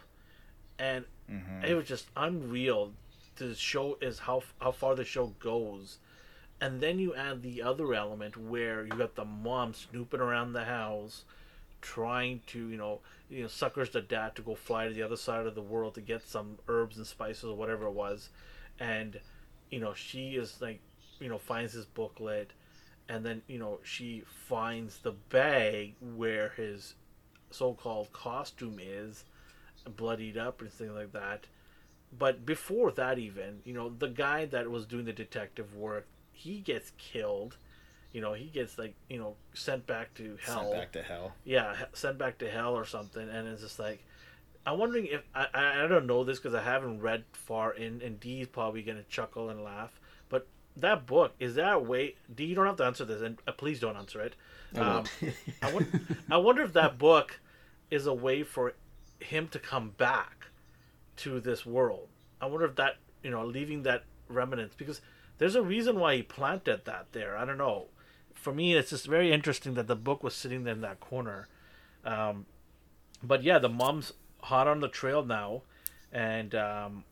and mm-hmm. it was just unreal. The show is how how far the show goes, and then you add the other element where you got the mom snooping around the house, trying to you know you know suckers the dad to go fly to the other side of the world to get some herbs and spices or whatever it was, and you know she is like you know finds this booklet, and then you know she finds the bag where his so-called costume is bloodied up and things like that. But before that even you know the guy that was doing the detective work he gets killed. You know he gets like you know sent back to hell. Sent back to hell. yeah sent back to hell or something and it's just like i'm wondering if i i, don't know this because i haven't read far in and dee's probably gonna chuckle and laugh that book is that a way Do you don't have to answer this and uh, please don't answer it. I um. I, won- I wonder if that book is a way for him to come back to this world. I wonder if that you know leaving that remnants because there's a reason why he planted that there. I don't know. For me it's just very interesting that the book was sitting there in that corner. Um, but yeah the mom's hot on the trail now and um,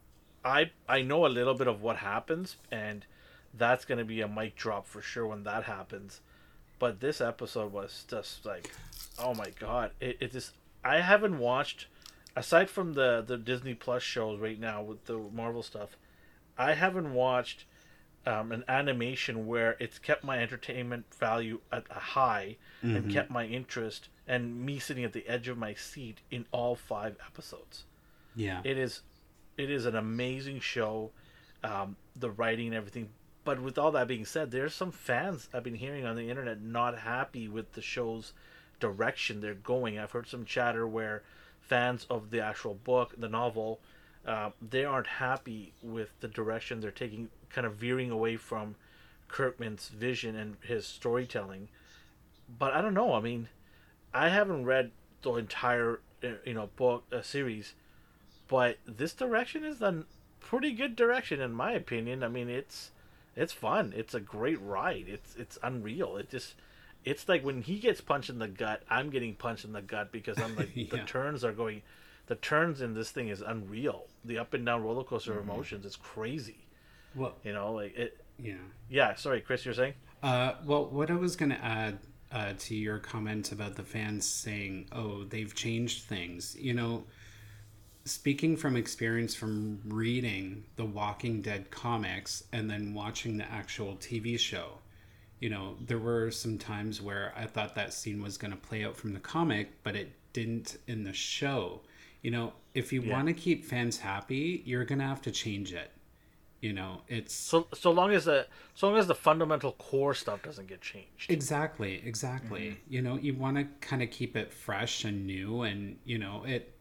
i i know a little bit of what happens and that's going to be a mic drop for sure when that happens. But this episode was just like oh my god. It, it just i haven't watched aside from the the disney plus shows right now with the marvel stuff i haven't watched um, an animation where it's kept my entertainment value at a high and kept my interest and me sitting at the edge of my seat in all five episodes. Yeah. it is it is an amazing show. Um, the writing and everything but with all that being said there's some fans i've been hearing on the internet not happy with the show's direction they're going. I've heard some chatter where fans of the actual book the novel uh, they aren't happy with the direction they're taking kind of veering away from kirkman's vision and his storytelling. But i don't know. I mean i haven't read the entire uh, you know book uh, series but this direction is a pretty good direction in my opinion. I mean, it's it's fun. It's a great ride. It's it's unreal. It just it's like when he gets punched in the gut, I'm getting punched in the gut because I'm like the turns are going the turns in this thing is unreal. The up and down roller coaster of emotions is crazy. Well, You know, like it yeah. yeah, sorry, Chris, you're saying? Uh, well, what I was going to add uh, to your comment about the fans saying, "Oh, they've changed things," you know, speaking from experience from reading the Walking Dead comics and then watching the actual TV show, you know, there were some times where I thought that scene was going to play out from the comic, but it didn't in the show. You know, if you Yeah. want to keep fans happy, you're going to have to change it. You know, it's So so long as the so long as the fundamental core stuff doesn't get changed. Exactly, exactly. Mm-hmm. You know, you want to kind of keep it fresh and new, and you know, it.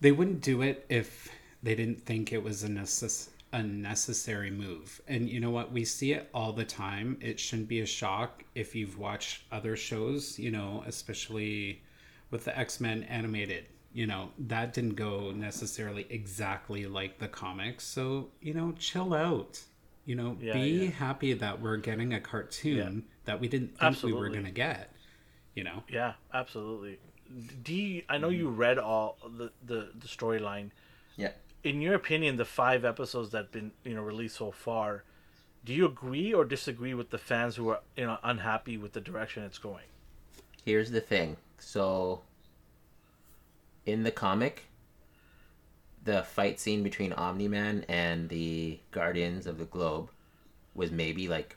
They wouldn't do it if they didn't think it was a necess- a necessary move. And you know what? We see it all the time. It shouldn't be a shock if you've watched other shows. You know, especially with the X Men animated. You know, that didn't go necessarily exactly like the comics. So you know, chill out. You know, Yeah, be yeah. happy that we're getting a cartoon that we didn't think we were going to get. You know, Yeah, absolutely. Do you, I know you read all the the, the storyline. Yeah. In your opinion, the five episodes that have been you know released so far, do you agree or disagree with the fans who are you know unhappy with the direction it's going? Here's the thing. So, in the comic, the fight scene between Omni Man and the Guardians of the Globe was maybe like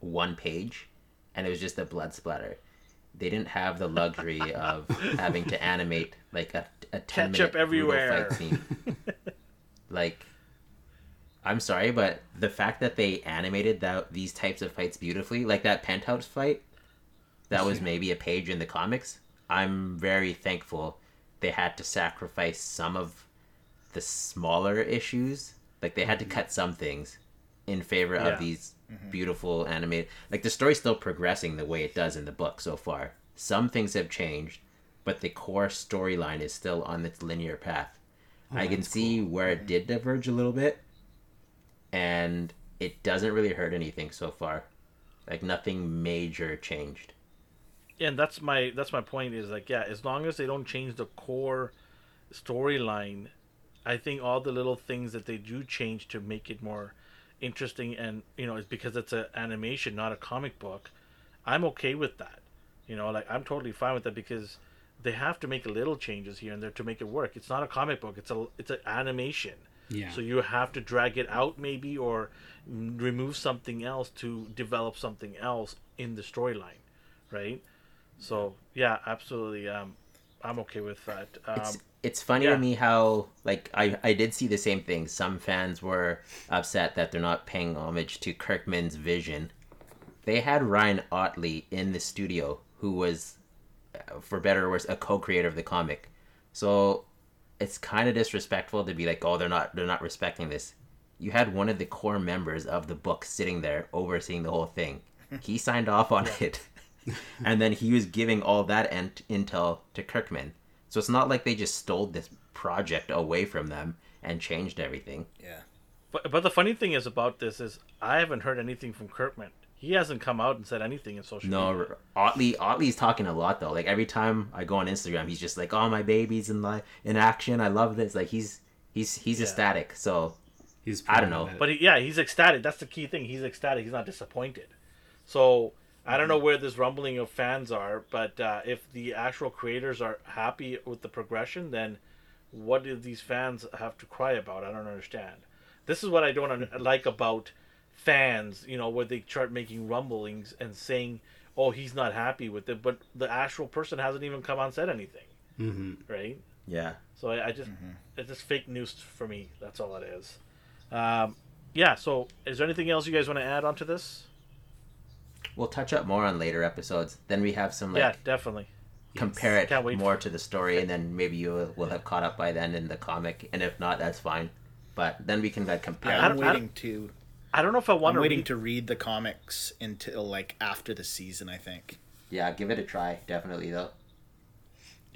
one page, and it was just a blood splatter. They didn't have the luxury of having to animate like a, a 10 Ketchup minute everywhere. fight scene. like, I'm sorry, but the fact that they animated that these types of fights beautifully, like that penthouse fight, that was maybe a page in the comics. I'm very thankful they had to sacrifice some of the smaller issues. Like they had to mm-hmm. cut some things in favor Yeah. of these Mm-hmm. beautiful animated. Like the story's still progressing the way it does in the book so far. Some things have changed, but the core storyline is still on its linear path. Oh, I can see where it mm-hmm. did diverge a little bit, and it doesn't really hurt anything so far. Like nothing major changed. And that's my that's my point is like yeah, as long as they don't change the core storyline, I think all the little things that they do change to make it more interesting and you know it's because it's an animation not a comic book i'm okay with that. You know like i'm totally fine with that because they have to make little changes here and there to make it work. It's not a comic book. It's a it's an animation. Yeah. so you have to drag it out maybe or remove something else to develop something else in the storyline right? So yeah absolutely. Um i'm okay with that um It's it's funny yeah. to me how like I I did see the same thing. Some fans were upset that they're not paying homage to Kirkman's vision. They had Ryan Ottley in the studio, who was, uh, for better or worse, a co-creator of the comic. So it's kind of disrespectful to be like, oh, they're not they're not respecting this. You had one of the core members of the book sitting there overseeing the whole thing. He signed off on it, and then he was giving all that ent- intel to Kirkman. So it's not like they just stole this project away from them and changed everything. Yeah. But, but the funny thing is about this is I haven't heard anything from Kirkman. He hasn't come out and said anything in social media. No, Ottley Ottley's talking a lot though. Like every time I go on Instagram, he's just like, "Oh, my baby's in li- in action. I love this." Like he's he's he's Yeah. ecstatic. So He's I don't know, it. But he, yeah, he's ecstatic. That's the key thing. He's ecstatic. He's not disappointed. So I don't know where this rumbling of fans are, but uh, if the actual creators are happy with the progression, then what do these fans have to cry about? I don't understand. This is what I don't un- like about fans. You know, where they start making rumblings and saying, "Oh, he's not happy with it," but the actual person hasn't even come on said anything, Mhm. right? yeah, So I, I just it's just fake news for me. That's all it is. Um, yeah. So is there anything else you guys want to add onto this? We'll touch up more on later episodes. Then we have some like yeah, definitely. compare it Can't wait more to the story, and then maybe you will have caught up by then in the comic. And if not, that's fine. But then we can like compare. Yeah, I I'm don't- I waiting to I don't know if I want I'm to waiting read. to read the comics until like after the season. I think. Yeah, give it a try. Definitely though.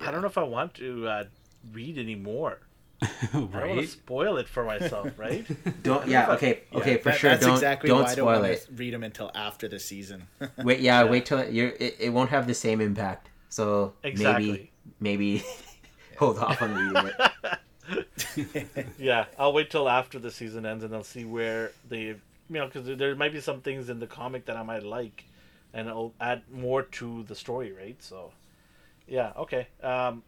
I don't know if I want to uh, read anymore. I don't want to spoil it for myself, right? Don't. Yeah. Okay. Okay. Yeah, for That- sure. That's Don't exactly don't why I don't spoil want it. to read them until after the season. Wait. Yeah. Yeah. Wait till it, you're. It, it won't have the same impact. So Exactly. maybe maybe hold off on reading it. yeah, I'll wait till after the season ends and I'll see where they, you know, because there might be some things in the comic that I might like, and it'll add more to the story, right? So, yeah, okay. Um,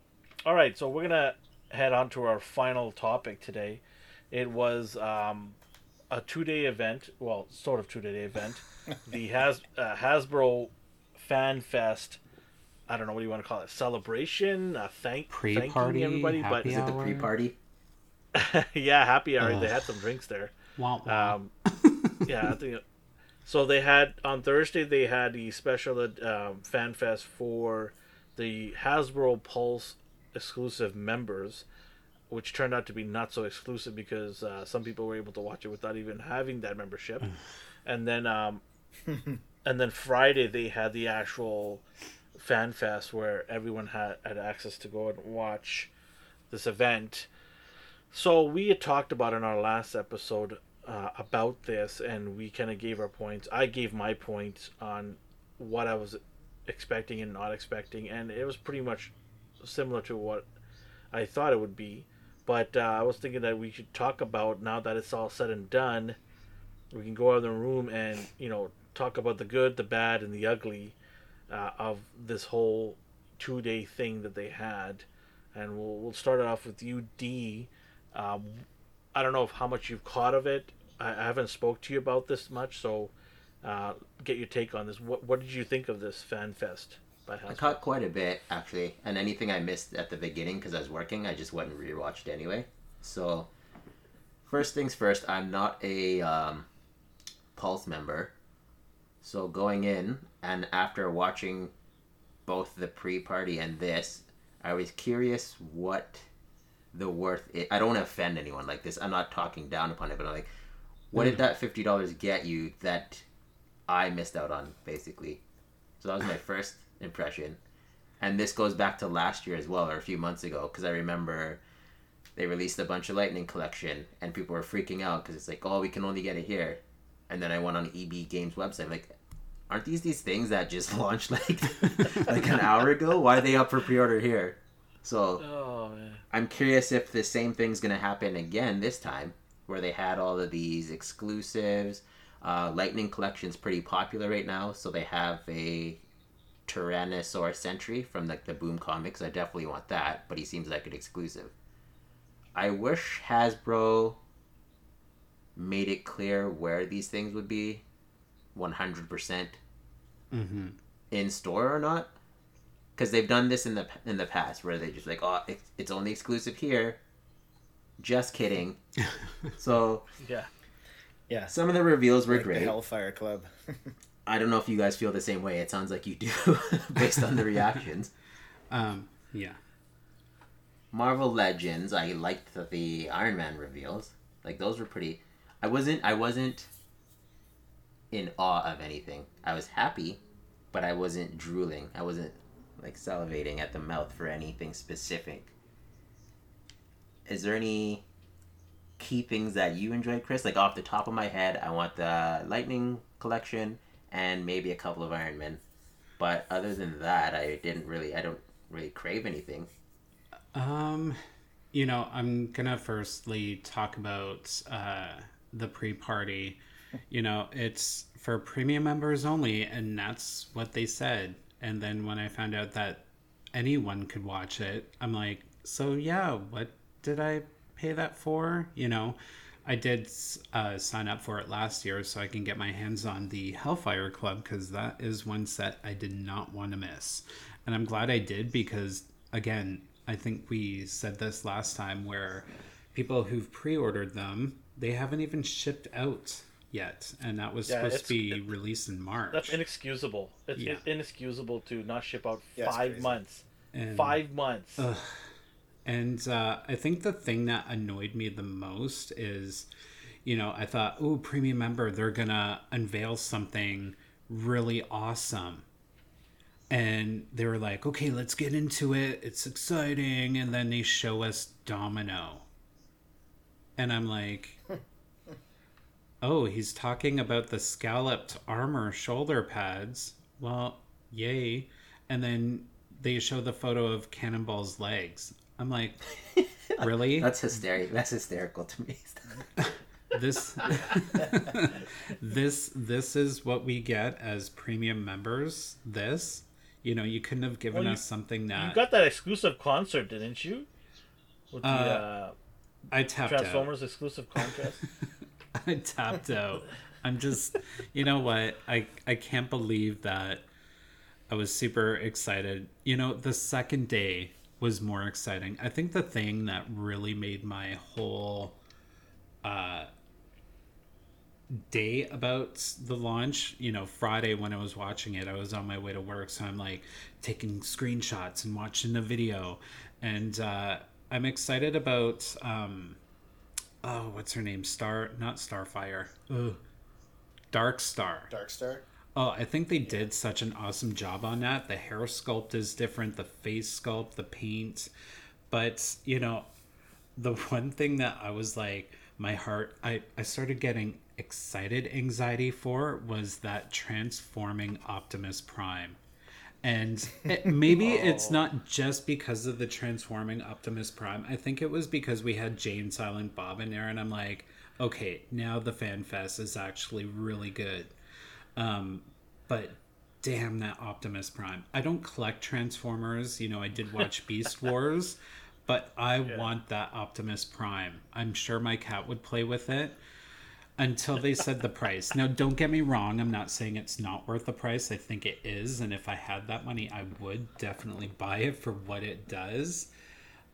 all right, so we're gonna head on to our final topic today. It was um, a two-day event, well, sort of two-day event, the Has uh, Hasbro Fan Fest. I don't know what do you want to call it, celebration, uh, thank Pre-party, thanking everybody, but Is it the pre-party? yeah, happy hour. They had some drinks there. Wah, wah. Um, yeah, I think. So they had on Thursday they had the special um, fan fest for the Hasbro Pulse exclusive members, which turned out to be not so exclusive because uh, some people were able to watch it without even having that membership, and then um, and then Friday they had the actual fan fest where everyone had, had access to go and watch this event. So we had talked about in our last episode uh, about this, and we kind of gave our points. I gave my points on what I was expecting and not expecting, and it was pretty much similar to what I thought it would be. But uh, I was thinking that we should talk about now that it's all said and done. We can go out of the room and you know talk about the good, the bad, and the ugly uh, of this whole two-day thing that they had. And we'll we'll start it off with you, D. Um, I don't know if how much you've caught of it. I, I haven't spoke to you about this much, so uh, get your take on this. What what did you think of this fan fest by I caught quite a bit actually, and anything I missed at the beginning because I was working, I just went and rewatched anyway. So, first things first, I'm not a um, Pulse member, so going in and after watching both the pre-party and this, I was curious what the worth. It, I don't want to offend anyone like this. I'm not talking down upon it, but I'm like, what did that fifty dollars get you that I missed out on, basically? So that was my first impression. And this goes back to last year as well, or a few months ago, because I remember they released a bunch of Lightning Collection, and people were freaking out because it's like, oh, we can only get it here. And then I went on EB Games website, like, aren't these these things that just launched like like an hour ago? Why are they up for pre-order here? So Oh man. I'm curious if the same thing's gonna happen again this time, where they had all of these exclusives. Uh, Lightning Collection's pretty popular right now, so they have a Tyrannosaurus Sentry from like the Boom comics. I definitely want that, but he seems like an exclusive. I wish Hasbro made it clear where these things would be 100% Mm-hmm. in store or not because they've done this in the in the past where they just like oh it's, it's only exclusive here just kidding so Yeah. Yeah. some of the reveals were Like the great Hellfire Club. i don't know if you guys feel the same way. It sounds like you do based on the reactions. Um, yeah. marvel legends i liked the, the iron man reveals. Like those were pretty i wasn't i wasn't in awe of anything. I was happy but i wasn't drooling. I wasn't like salivating at the mouth for anything specific. Is there any key things that you enjoyed chris? Like off the top of my head i want the lightning collection and maybe a couple of iron men but other than that i didn't really i don't really crave anything Um, you know, I'm gonna firstly talk about uh, the pre-party. You know, it's for premium members only, and that's what they said. And then when I found out that anyone could watch it, I'm like, so yeah, what did I pay that for? You know, I did uh, sign up for it last year so I can get my hands on the Hellfire Club because that is one set I did not want to miss. And I'm glad I did because, again, I think we said this last time where people who've pre ordered them, they haven't even shipped out yet. And that was Yeah, supposed to be released in March. That's inexcusable. It's Yeah. inexcusable to not ship out Yeah, five months. And- Five months. Ugh. And uh, I think the thing that annoyed me the most is, you know, I thought, oh, premium member, they're gonna unveil something really awesome. And they were like, okay, let's get into it. It's exciting. And then they show us Domino. And I'm like, oh, he's talking about the scalloped armor shoulder pads. Well, yay. And then they show the photo of Cannonball's legs. I'm like, really? That's hysterical. That's hysterical to me. this this this is what we get as premium members this you know you couldn't have given Well, you- us something that you got that exclusive concert, didn't you? With the Uh, uh, i tapped out Transformers exclusive contest. i tapped out i'm just you know what i i can't believe that i was super excited you know the second day was more exciting. I think the thing that really made my whole uh day about the launch you know friday when i was watching it i was on my way to work so i'm like taking screenshots and watching the video. And uh i'm excited about um oh what's her name? Star not starfire. Ugh. dark star Dark Star. Oh, I think they did such an awesome job on that. The hair sculpt is different, the face sculpt, the paint. But, you know, the one thing that I was like, my heart, I, I started getting excited anxiety for was that transforming Optimus Prime. And it, maybe it's oh. not just because of the transforming Optimus Prime. I think it was because we had Jay and Silent Bob in there, and I'm like, okay, now the fan fest is actually really good. Um, but damn that Optimus Prime. I don't collect Transformers. You know, I did watch Beast Wars, but I want that Optimus Prime. I'm sure my cat would play with it until they said the price. Now, don't get me wrong. I'm not saying it's not worth the price. I think it is. And if I had that money, I would definitely buy it for what it does.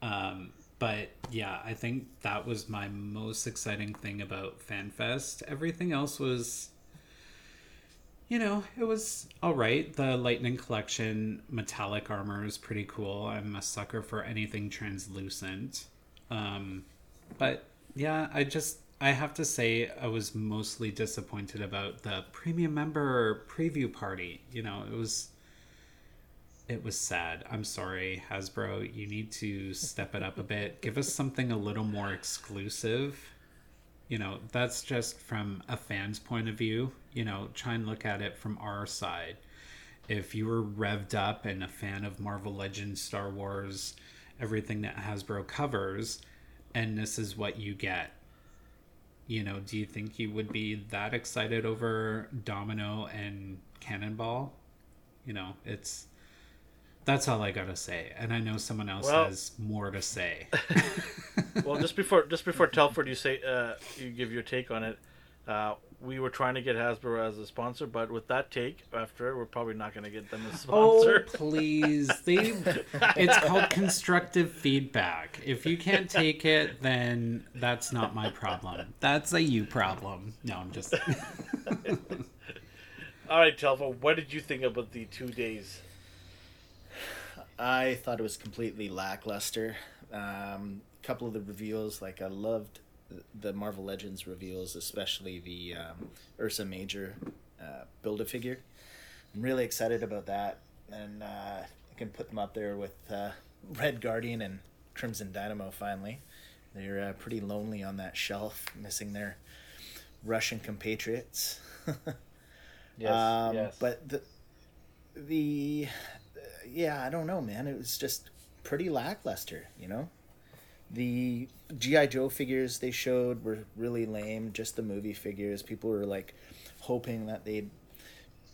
Um, but yeah, I think that was my most exciting thing about FanFest. Everything else was you know, it was all right. The Lightning Collection metallic armor is pretty cool. I'm a sucker for anything translucent. Um, but yeah, I just I have to say I was mostly disappointed about the premium member preview party. You know, it was it was sad. I'm sorry, Hasbro. You need to step it up a bit. Give us something a little more exclusive you know that's just from a fan's point of view you know try and look at it from our side if you were revved up and a fan of marvel legends star wars everything that Hasbro covers, and this is what you get. You know, do you think you would be that excited over Domino and Cannonball? You know, it's that's all I gotta say, and I know someone else Well- has more to say. well, just before just before Telford, you say uh, you give your take on it. Uh, we were trying to get Hasbro as a sponsor, but with that take, after we're probably not going to get them as a Oh sponsor. please! They, it's called constructive feedback. If you can't take it, then that's not my problem. That's a you problem. No, I'm just. All right, Telford, what did you think about the two days? I thought it was completely lackluster. Um, a couple of the reveals, like I loved the Marvel Legends reveals, especially the um, Ursa Major uh, build a figure. I'm really excited about that, and uh, I can put them up there with uh, Red Guardian and Crimson Dynamo. Finally, they're uh, pretty lonely on that shelf, missing their Russian compatriots. yes, Um, But the the yeah, I don't know, man. It was just pretty lackluster, you know. The GI Joe figures they showed were really lame. Just the movie figures. People were like hoping that they'd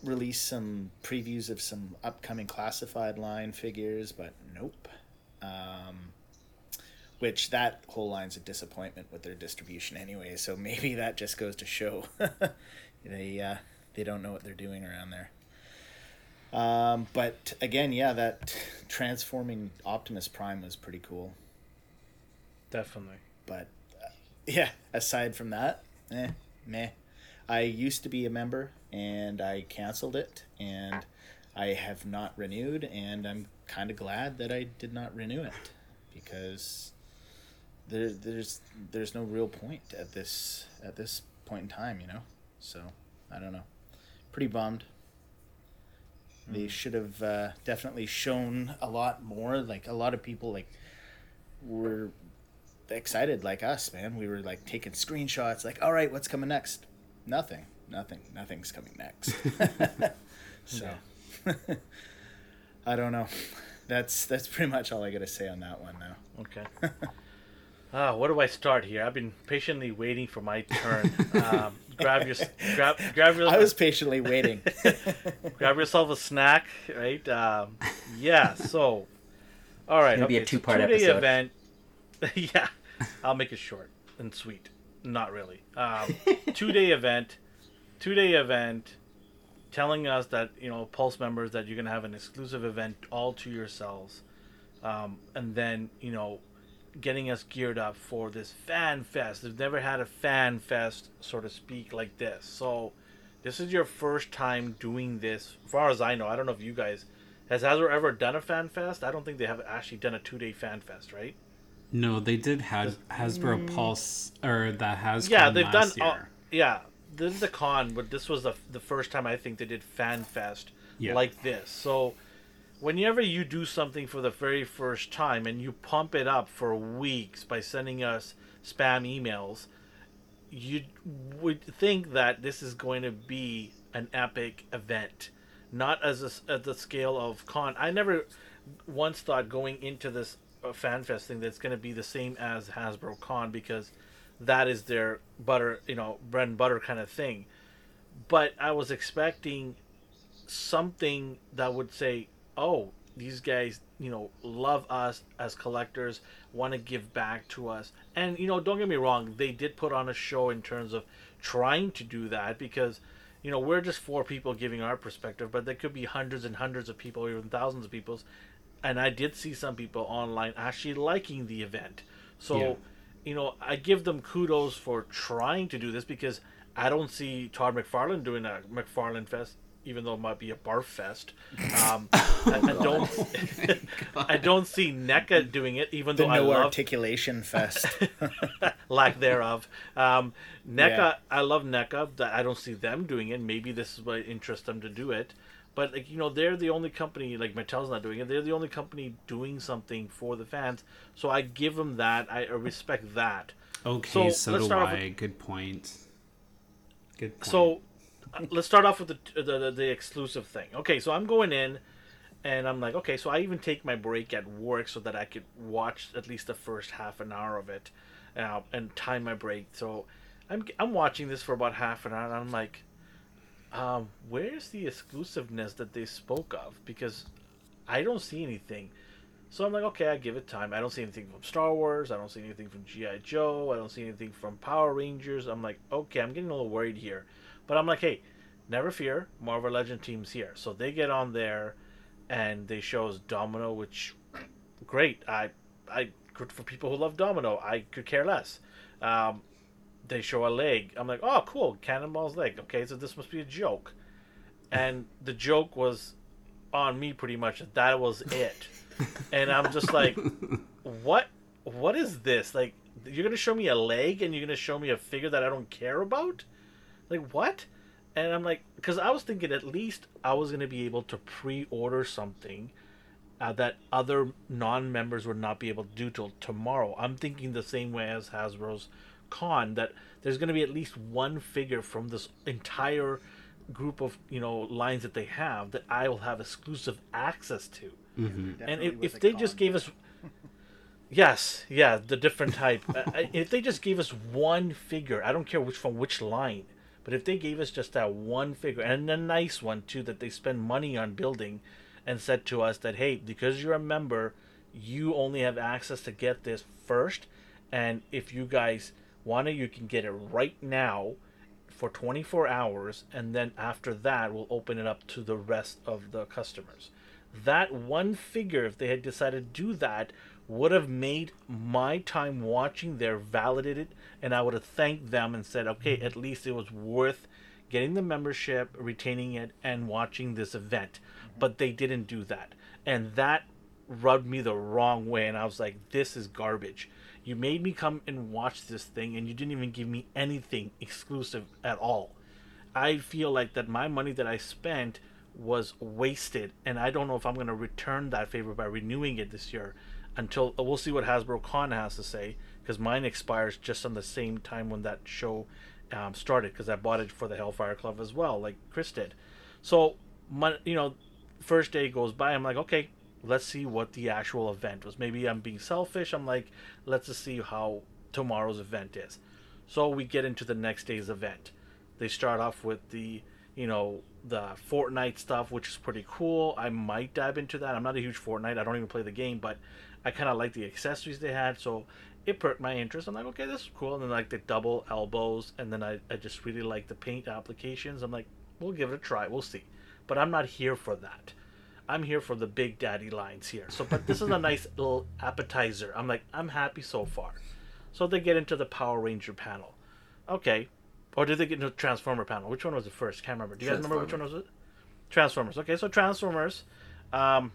release some previews of some upcoming classified line figures, but nope. Um, which that whole line's a disappointment with their distribution anyway. So maybe that just goes to show they uh, they don't know what they're doing around there. Um, but again, yeah, that transforming Optimus Prime was pretty cool. Definitely. But uh, yeah, aside from that, eh, meh. I used to be a member and I canceled it and I have not renewed and I'm kind of glad that I did not renew it because there, there's there's no real point at this at this point in time, you know. So I don't know. Pretty bummed. They should have uh, definitely shown a lot more. Like a lot of people, like were excited like us, man. We were like taking screenshots, like, all right, what's coming next? Nothing, nothing, nothing's coming next. so, I don't know. That's that's pretty much all I got to say on that one now. Okay. Ah, where do I start here? I've been patiently waiting for my turn. Um, grab your grab grab your I was patiently waiting. grab yourself a snack, right? Um, yeah. So, all right. gonna be a two-part two-day episode. event. yeah, I'll make it short and sweet. Not really. Um, two day event. Two day event. Telling us that you know Pulse members that you're gonna have an exclusive event all to yourselves, um, and then you know getting us geared up for this fan fest. They've never had a fan fest, so to speak, like this. So this is your first time doing this. As far as I know, I don't know if you guys has Hasbro ever done a fan fest. I don't think they have actually done a two day fan fest, right? No, they did have Hasbro Pulse or the Hasbro. Mm. yeah, they've done. last Uh, yeah, this is the con, but this was the the first time I think they did fan fest Yeah. like this. So whenever you do something for the very first time and you pump it up for weeks by sending us spam emails, you would think that this is going to be an epic event, not as a, at the scale of con. I never once thought going into this uh, fan fest thing that's going to be the same as Hasbro Con because that is their butter, you know, bread and butter kind of thing. But I was expecting something that would say, "Oh, these guys, you know, love us as collectors, want to give back to us." And you know, don't get me wrong, they did put on a show in terms of trying to do that because you know, we're just four people giving our perspective, but there could be hundreds and hundreds of people, even thousands of people. And I did see some people online actually liking the event. So, Yeah. you know, I give them kudos for trying to do this because I don't see Todd McFarlane doing a McFarlane Fest, even though it might be a barf fest. Um, I, I don't, I don't see NECA doing it, even The though I no love articulation fest. lack thereof. Um, NECA, Yeah. I love NECA. I don't see them doing it. Maybe this is what interests them to do it. But like you know, they're the only company. Like Mattel's not doing it. They're the only company doing something for the fans. So I give them that. I respect that. Okay, So, so, do start off I. Good point. Good point. So let's start off with the, the the exclusive thing. Okay, so I'm going in, and I'm like, okay, so I even take my break at work so that I could watch at least the first half an hour of it, uh, and time my break. So I'm I'm watching this for about half an hour, and I'm like, um, where's the exclusiveness that they spoke of? Because I don't see anything. So I'm like, okay, I give it time. I don't see anything from Star Wars. I don't see anything from GI Joe. I don't see anything from Power Rangers. I'm like, okay, I'm getting a little worried here, but I'm like, hey, never fear, Marvel Legend team's here. So they get on there, and they show us Domino, which great. I I good for people who love Domino. I could care less. Um, they show a leg. I'm like, oh, cool, Cannonball's leg. Okay, so this must be a joke, and the joke was on me pretty much. That was it, and I'm just like, what? What is this? Like, you're gonna show me a leg, and you're gonna show me a figure that I don't care about? Like what? And I'm like, because I was thinking at least I was gonna be able to pre-order something. Uh, that other non-members would not be able to do till tomorrow. I'm thinking the same way as Hasbro's con that there's going to be at least one figure from this entire group of you know lines that they have that I will have exclusive access to. And Definitely if, was if a they con. just gave us, yes, yeah, the different type. Uh, if they just gave us one figure, I don't care which from which line, but if they gave us just that one figure and a nice one too that they spend money on building, and said to us that hey, because you're a member, you only have access to get this first, and if you guys want it, you can get it right now for 24 hours and then after that we'll open it up to the rest of the customers. That one figure if they had decided to do that would have made my time watching there validated and i would have thanked them and said okay at least it was worth getting the membership retaining it and watching this event. But they didn't do that. And that rubbed me the wrong way and i was like this is garbage. You made me come and watch this thing and you didn't even give me anything exclusive at all. I feel like that my money that i spent was wasted and i don't know if i'm going to return that favor by renewing it this year until we'll see what hasbro con has to say because mine expires just on the same time when that show um, started because i bought it for the hellfire club as well like chris did so my you know first day goes by i'm like okay let's see what the actual event was maybe i'm being selfish i'm like let's just see how tomorrow's event is so we get into the next day's event they start off with the you know the Fortnite stuff, which is pretty cool. I might dive into that. I'm not a huge Fortnite. I don't even play the game, but I kind of like the accessories they had, so it perked my interest. I'm like, okay, this is cool. And then like the double elbows, and then I, I just really like the paint applications. I'm like, we'll give it a try. We'll see. But I'm not here for that. I'm here for the big daddy lines here. So, but this is a nice little appetizer. I'm like, I'm happy so far. So they get into the Power Ranger panel. Okay. Or did they get into the Transformer panel? Which one was the first? Can't remember. Do you guys remember which one was it? Transformers. Okay, so Transformers. Um,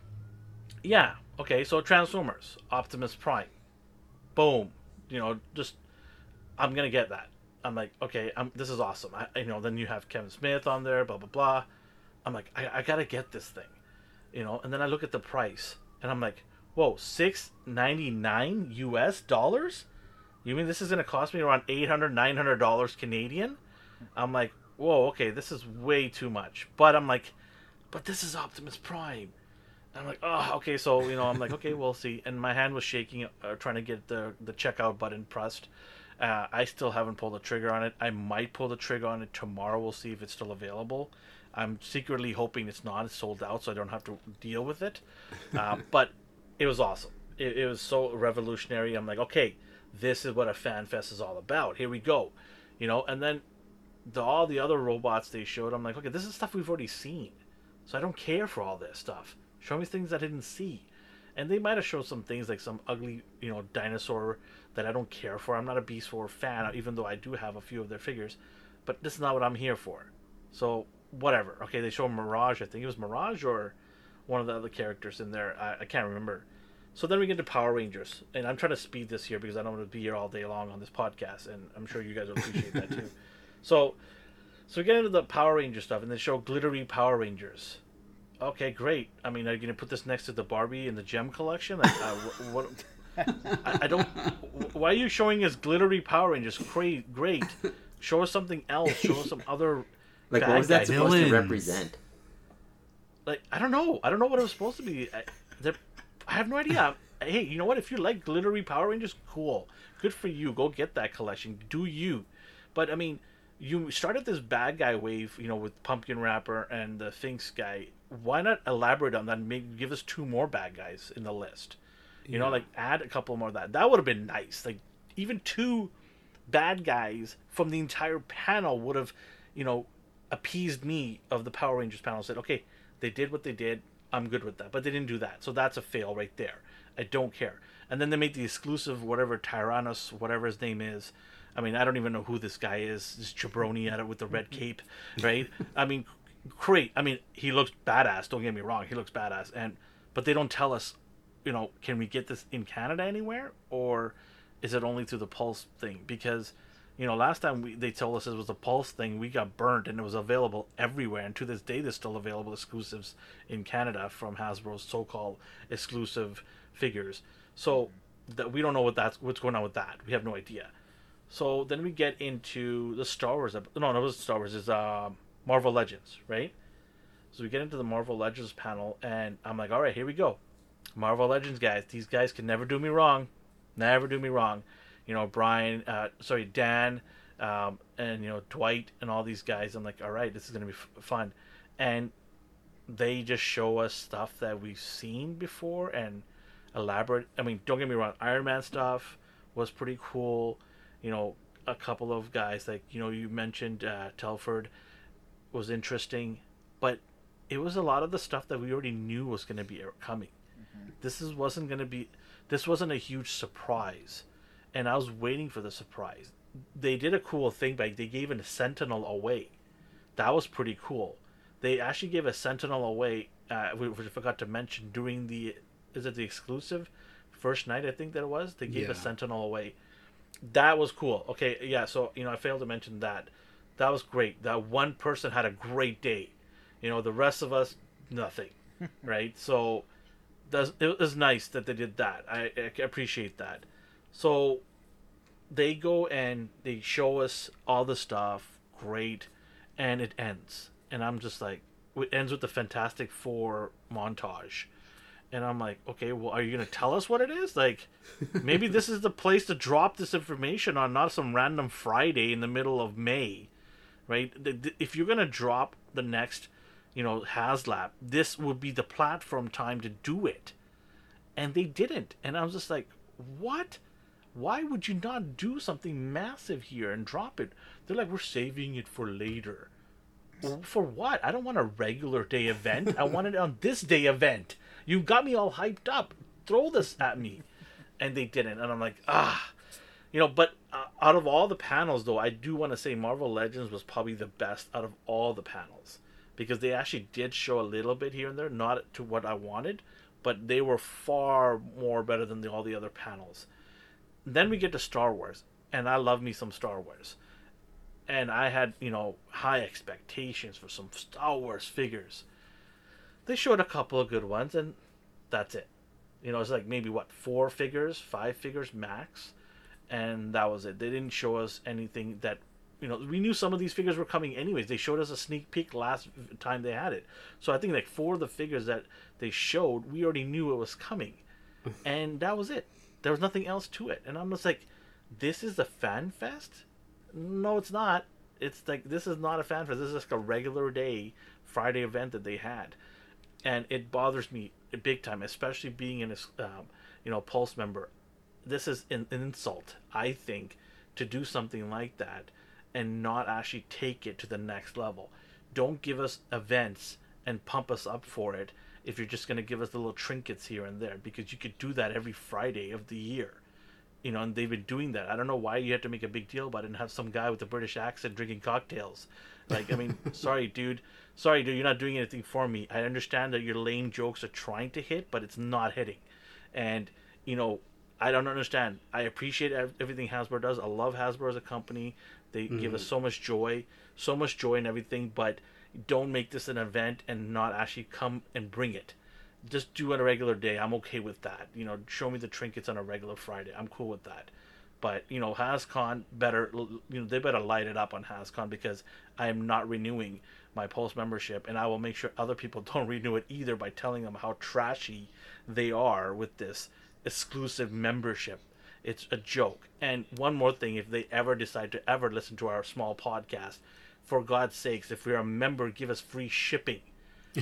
yeah. Okay, so Transformers. Optimus Prime. Boom. You know, just I'm gonna get that. I'm like, okay, I'm, this is awesome. I, you know, then you have Kevin Smith on there, blah blah blah. I'm like, I, I gotta get this thing, you know. And then I look at the price, and I'm like, whoa, six ninety nine U.S. dollars. You mean this is gonna cost me around 800 900 dollars Canadian? I'm like, whoa, okay, this is way too much. But I'm like, but this is Optimus Prime. I'm like, oh, okay. So you know, I'm like, okay, we'll see. And my hand was shaking, uh, trying to get the the checkout button pressed. Uh, I still haven't pulled the trigger on it. I might pull the trigger on it tomorrow. We'll see if it's still available. I'm secretly hoping it's not. It's sold out, so I don't have to deal with it. Uh, but it was awesome. It, it was so revolutionary. I'm like, okay, this is what a fan fest is all about. Here we go, you know. And then the all the other robots they showed, I'm like, okay, this is stuff we've already seen, so I don't care for all this stuff. Show me things I didn't see, and they might have showed some things like some ugly, you know, dinosaur that I don't care for. I'm not a Beast Wars fan, even though I do have a few of their figures, but this is not what I'm here for. So whatever. Okay, they show Mirage. I think it was Mirage or one of the other characters in there. I, I can't remember. So then we get to Power Rangers, and I'm trying to speed this here because I don't want to be here all day long on this podcast, and I'm sure you guys will appreciate that too. So, so we get into the Power Ranger stuff, and they show glittery Power Rangers. Okay, great. I mean, are you gonna put this next to the Barbie and the Gem collection? Like, uh, wh- what? I, I don't. Why are you showing us glittery Power Rangers? Great, great. Show us something else. Show us some other. Like, bad what was that guys. supposed to represent? like I don't know. I don't know what it was supposed to be. I, I have no idea. hey, you know what? If you like glittery Power Rangers, cool. Good for you. Go get that collection. Do you? But I mean, you started this bad guy wave, you know, with Pumpkin Rapper and the Finks guy. Why not elaborate on that and make, give us two more bad guys in the list? You know, like add a couple more of that. That would have been nice. Like even two bad guys from the entire panel would have, you know, appeased me of the Power Rangers panel. Said, okay, they did what they did. I'm good with that. But they didn't do that, so that's a fail right there. I don't care. And then they made the exclusive whatever Tyrannus, whatever his name is. I mean, I don't even know who this guy is. This jabroni at it with the red cape, right? I mean, great. I mean, he looks badass. Don't get me wrong. He looks badass. And but they don't tell us, you know, can we get this in Canada anywhere, or is it only through the Pulse thing? Because you know, last time we, they told us it was a Pulse thing, we got burnt, and it was available everywhere. And to this day, there's still available exclusives in Canada from Hasbro's so-called exclusive figures. So that we don't know what that's what's going on with that. We have no idea. So then we get into the Star Wars. No, no, it was Star Wars. Is uh, Marvel Legends, right? So we get into the Marvel Legends panel, and I'm like, all right, here we go. Marvel Legends guys. These guys can never do me wrong. Never do me wrong. You know, Brian, uh, sorry, Dan, um, and you know Dwight and all these guys. I'm like, all right, this is gonna be f- fun, and they just show us stuff that we've seen before and elaborate. I mean, don't get me wrong, Iron Man stuff was pretty cool. You know, a couple of guys like you know you mentioned uh, Telford was interesting, but it was a lot of the stuff that we already knew was going to be coming. This is wasn't going to be. This wasn't a huge surprise, and I was waiting for the surprise. They did a cool thing by they gave a Sentinel away. That was pretty cool. They actually gave a Sentinel away, uh, which I forgot to mention during the is it the exclusive first night I think that it was. They gave a Sentinel away. That was cool. Okay, yeah. So you know I failed to mention that. That was great. That one person had a great day. You know the rest of us nothing, right? So that's it was nice that they did that. I, I appreciate that. So they go and they show us all the stuff, great, and it ends. And I'm just like, it ends with the Fantastic Four montage. And I'm like, okay, well, are you gonna tell us what it is? Like, maybe this is the place to drop this information on, not some random Friday in the middle of May, right? If you're gonna drop the next, you know, HasLab, this would be the platform time to do it. And they didn't. And i was just like what? Why would you not do something massive here and drop it? They're like we're saving it for later. For what? I don't want a regular day event. I want it on this day event. You got me all hyped up. Throw this at me. And they didn't. And i'm like ah. You know but uh, out of all the panels though i do want to say marvel legends was probably the best out of all the panels. Because they actually did show a little bit here and there not to what i wanted but they were far more better than the, all the other panels. Then we get to star wars and i love me some star wars. And i had you know high expectations for some star wars figures. They showed a couple of good ones and that's it. You know it's like maybe what four figures five figures max and that was it. They didn't show us anything that you know we knew some of these figures were coming anyways. They showed us a sneak peek last time they had it. So i think like four of the figures that they showed we already knew it was coming. And that was it. There was nothing else to it. And i'm just like this is the fan fest? No it's not. It's like this is not a fan fest. This is just a regular day friday event that they had. And it bothers me big time especially being in a um, you know pulse member this is an, an insult i think to do something like that and not actually take it to the next level don't give us events and pump us up for it if you're just going to give us the little trinkets here and there because you could do that every friday of the year you know, and they've been doing that. I don't know why you have to make a big deal about it and have some guy with a British accent drinking cocktails. Like, I mean, sorry, dude. Sorry, dude, you're not doing anything for me. I understand that your lame jokes are trying to hit, but it's not hitting. And, you know, I don't understand. I appreciate everything Hasbro does. I love Hasbro as a company. They give us mm-hmm. so much joy, so much joy and everything, but don't make this an event and not actually come and bring it just do it on a regular day. I'm okay with that. You know, show me the trinkets on a regular Friday. I'm cool with that. But you know, HasCon better you know they better light it up on HasCon because I am not renewing my Pulse membership, and I will make sure other people don't renew it either by telling them how trashy they are with this exclusive membership. It's a joke. And one more thing, if they ever decide to ever listen to our small podcast, for God's sakes, if we're a member, give us free shipping.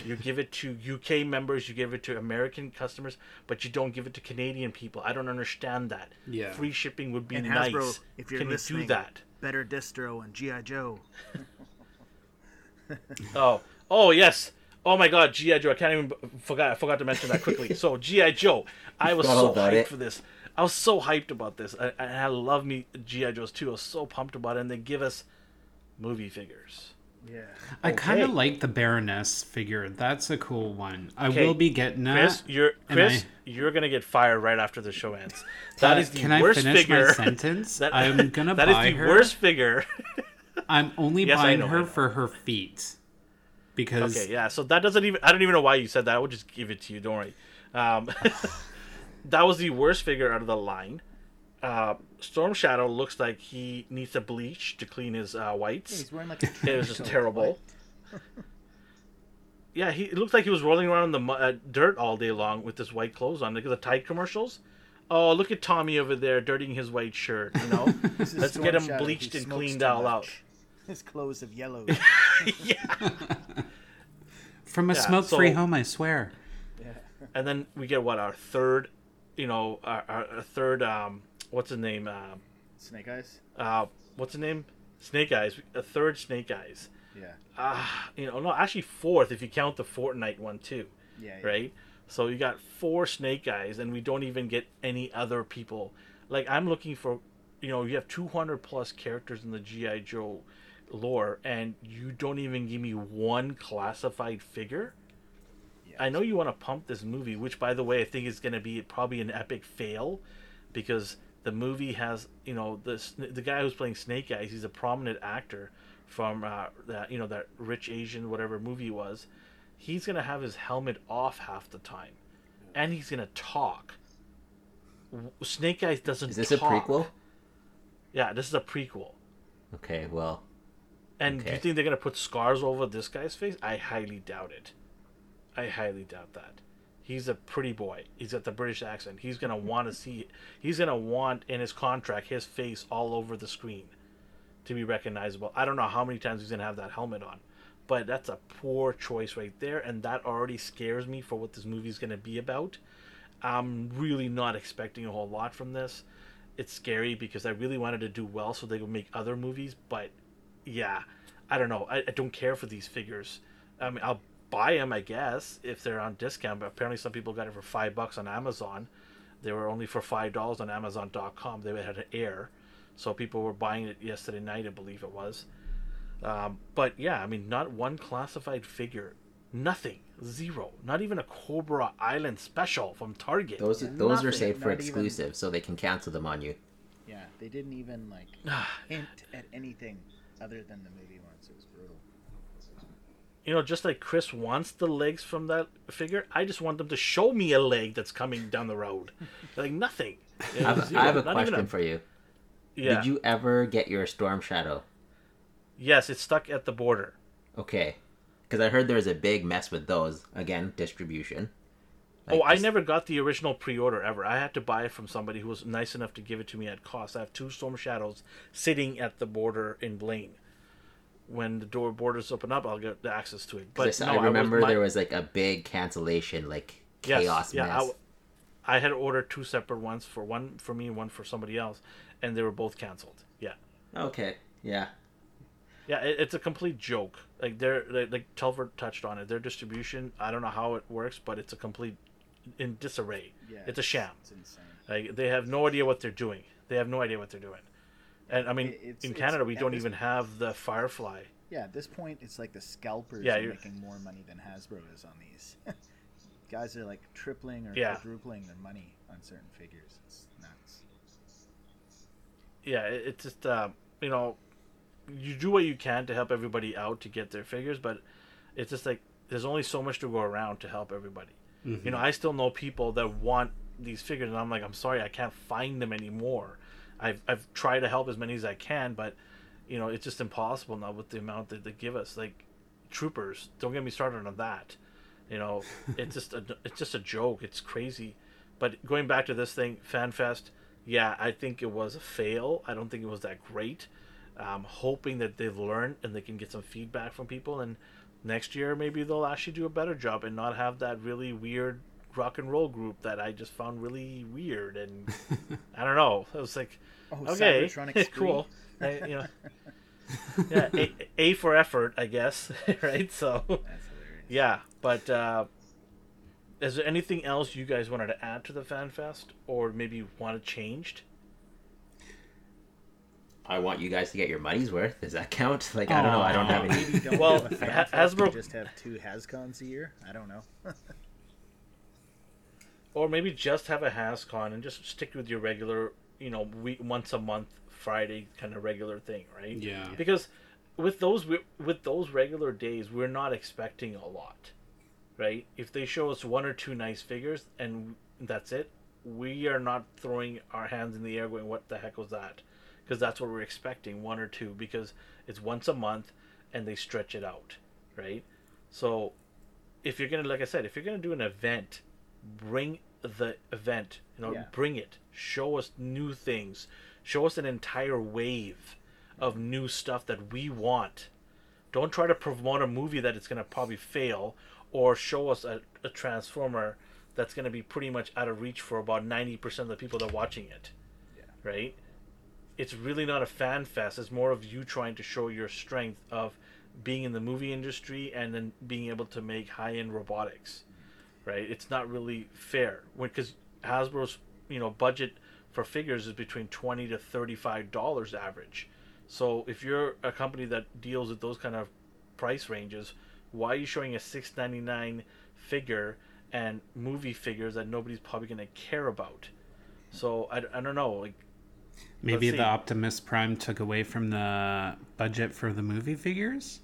You give it to UK members, you give it to American customers, but you don't give it to Canadian people. I don't understand that. Yeah. Free shipping would be And nice. If you're Can listening, you do that? better distro and GI Joe. Oh, oh yes. Oh my God, GI Joe! I can't even forgot. I forgot to mention that quickly. So GI Joe, I was so hyped it. for this. I was so hyped about this. I, I, I love me GI Joes too. I was so pumped about it, and they give us movie figures. Yeah. I kind of like the Baroness figure. That's a cool one. I Okay, will be getting that. Chris, you're Chris. I- You're gonna get fired right after the show ends. That Uh, is the can worst I finish figure. my sentence? That- I'm gonna That is buy the her. worst figure. I'm only Yes, buying know, her for her feet because Okay, yeah. So that doesn't even. I don't even know why you said that. I would just give it to you. Don't worry. Um, that was the worst figure out of the line. Uh, Storm Shadow looks like he needs to bleach to clean his uh, whites. He's wearing like a It was just terrible. yeah, he it looked like he was rolling around in the mu- uh, dirt all day long with his white clothes on. Look at the Tide commercials. Oh, look at Tommy over there dirtying his white shirt. You know, let's Storm get him Shadow, who bleached and cleaned too all out. His clothes have yellowed. yeah. From a Yeah, smoke-free so- home, I swear. Yeah. and then we get what our third, you know, our, our, our third. Um, what's his name? Uh, Snake Eyes. uh, what's his name? Snake Eyes. A third Snake Eyes. Yeah. Ah, you know, no, actually fourth if you count the Fortnite one too. Yeah. yeah. right? So you got four Snake Eyes, and we don't even get any other people. Like I'm looking for, you know, you have 200 plus characters in the GI Joe lore, and you don't even give me one classified figure. Yeah. I know you want to pump this movie, which by the way I think is going to be probably an epic fail, because the movie has, you know, the the guy who's playing Snake Eyes, he's a prominent actor from uh, that, you know, that rich Asian whatever movie was he's gonna have his helmet off half the time, and he's gonna talk. Snake Eyes doesn't. Is this a prequel? Yeah, this is a prequel. Okay, well, And do you think they're gonna put scars over this guy's face? I highly doubt it. I highly doubt that. He's a pretty boy. He's got the British accent. He's gonna want to see. He's gonna want in his contract his face all over the screen to be recognizable. I don't know how many times he's gonna have that helmet on, but that's a poor choice right there, and that already scares me for what this movie's gonna be about. I'm really not expecting a whole lot from this. It's scary because I really wanted to do well so they would make other movies, but yeah, I don't know. I, I don't care for these figures. I mean, I'll buy them, I guess, if they're on discount. But apparently, some people got it for five bucks on Amazon. They were only for five dollars on Amazon.com. They had an air, so people were buying it yesterday night, I believe it was. Um, but yeah, I mean, not one classified figure, nothing, zero, not even a Cobra Island special from Target. those Yeah, those are nothing, saved for not even- exclusive, so they can cancel them on you. Yeah. They didn't even like hint at anything other than the movie once. It was brutal. you know, just like Chris wants the legs from that figure, I just want them to show me a leg that's coming down the road. like nothing. I have, Zero. I have a Not even question for you. Yeah. Did you ever get your Storm Shadow? Yes, it's stuck at the border. Okay, because I heard there was a big mess with those. Again, distribution. Oh, Like, I never got the original pre-order ever. I had to buy it from somebody who was nice enough to give it to me at cost. I have two Storm Shadows sitting at the border in Blaine. When the door borders open up, I'll get the access to it. But no, I remember was, my- there was like a big cancellation, like Yes, chaos yeah, I mess. w- I had ordered two separate ones for one for me one for somebody else, and they were both canceled. Yeah. Okay, yeah. Yeah, it, it's a complete joke. Like they're like, like Telford touched on it. Their distribution, I don't know how it works, but it's a complete in disarray. Yeah. It's a sham. It's insane. Like they have no idea what they're doing. They have no idea what they're doing. And I mean, it's- in it's- Canada, we don't even have the Firefly. Yeah, at this point, it's like the scalpers Yeah, are making more money than Hasbro is on these. Guys are like tripling or Yeah. quadrupling their money on certain figures. It's nuts. Yeah, it, it's just uh, you know, you do what you can to help everybody out to get their figures, but it's just like there's only so much to go around to help everybody. You know, I still know people that want these figures, and I'm like, I'm sorry, I can't find them anymore. I've I've tried to help as many as I can, but you know it's just impossible now with the amount that they give us. Like troopers, don't get me started on that. You know, it's just a it's just a joke. It's crazy. But going back to this thing, FanFest, yeah, I think it was a fail. I don't think it was that great. I'm hoping that they've learned and they can get some feedback from people, and next year maybe they'll actually do a better job and not have that really weird rock and roll group that I just found really weird and I don't know. I was like, Oh, okay, Cybertronics cool. I, you know, yeah, a, a for effort, I guess, right? So, That's yeah, but uh, is there anything else you guys wanted to add to the fan fest, or maybe want it changed? I want you guys to get your money's worth. Does that count? Like I don't know. I don't have any. Don't Well, have Ha- Hasbro- just have two Hascons a year. I don't know. Or maybe just have a HasCon and just stick with your regular, you know, week, once a month Friday kind of regular thing, right? Yeah. Because with those with those regular days, we're not expecting a lot, right? If they show us one or two nice figures and that's it, we are not throwing our hands in the air going, "What the heck was that?" Because that's what we're expecting, one or two, because it's once a month and they stretch it out, right? So if you're gonna, like I said, if you're gonna do an event, bring the event. You know, Yeah. bring it. Show us new things. Show us an entire wave of new stuff that we want. Don't try to promote a movie that it's gonna probably fail, or show us a, a transformer that's gonna be pretty much out of reach for about ninety percent of the people that are watching it. Yeah. Right. It's really not a fan fest. It's more of you trying to show your strength of being in the movie industry and then being able to make high end robotics right? It's not really fair because Hasbro's you know budget for figures is between twenty to thirty five dollars average. So if you're a company that deals with those kind of price ranges, why are you showing a six ninety nine figure and movie figures that nobody's probably going to care about? So I, I don't know like Maybe the. Optimus Prime took away from the budget for the movie figures.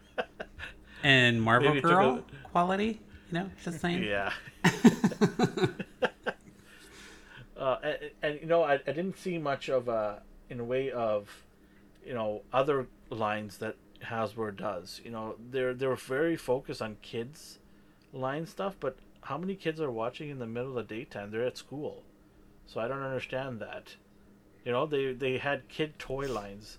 and Marvel Maybe Girl a- quality, you know, just saying. yeah. uh, and, and you know, I, I didn't see much of a in a way of, you know, other lines that Hasbro does. You know, they're they're very focused on kids line stuff, but how many kids are watching in the middle of the daytime? They're at school, so I don't understand that. You know, they they had kid toy lines,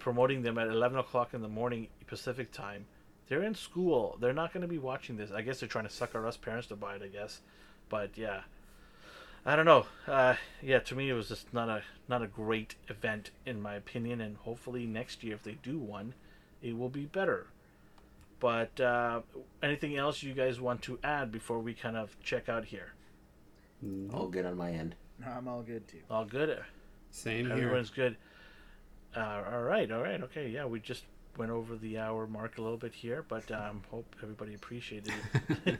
promoting them at eleven o'clock in the morning Pacific time. They're in school. They're not going to be watching this. I guess they're trying to sucker us parents to buy it. I guess, but yeah, I don't know. Uh, yeah, to me it was just not a not a great event in my opinion. And hopefully next year, if they do one, it will be better. But uh, anything else you guys want to add before we kind of check out here? All good on my end. No, I'm all good too. All good. Same here. Everyone's good. Uh, all right, all right, okay. Yeah, we just went over the hour mark a little bit here, but um, hope everybody appreciated it.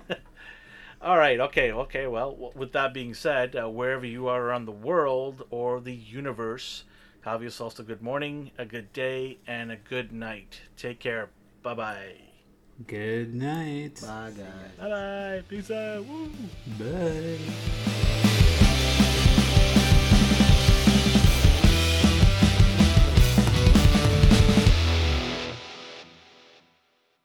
all right, okay, okay. Well, with that being said, uh, wherever you are around the world or the universe, have yourselves a good morning, a good day, and a good night. Take care. Bye bye. Good night. Bye guys. Bye bye. Peace out. Woo. Bye.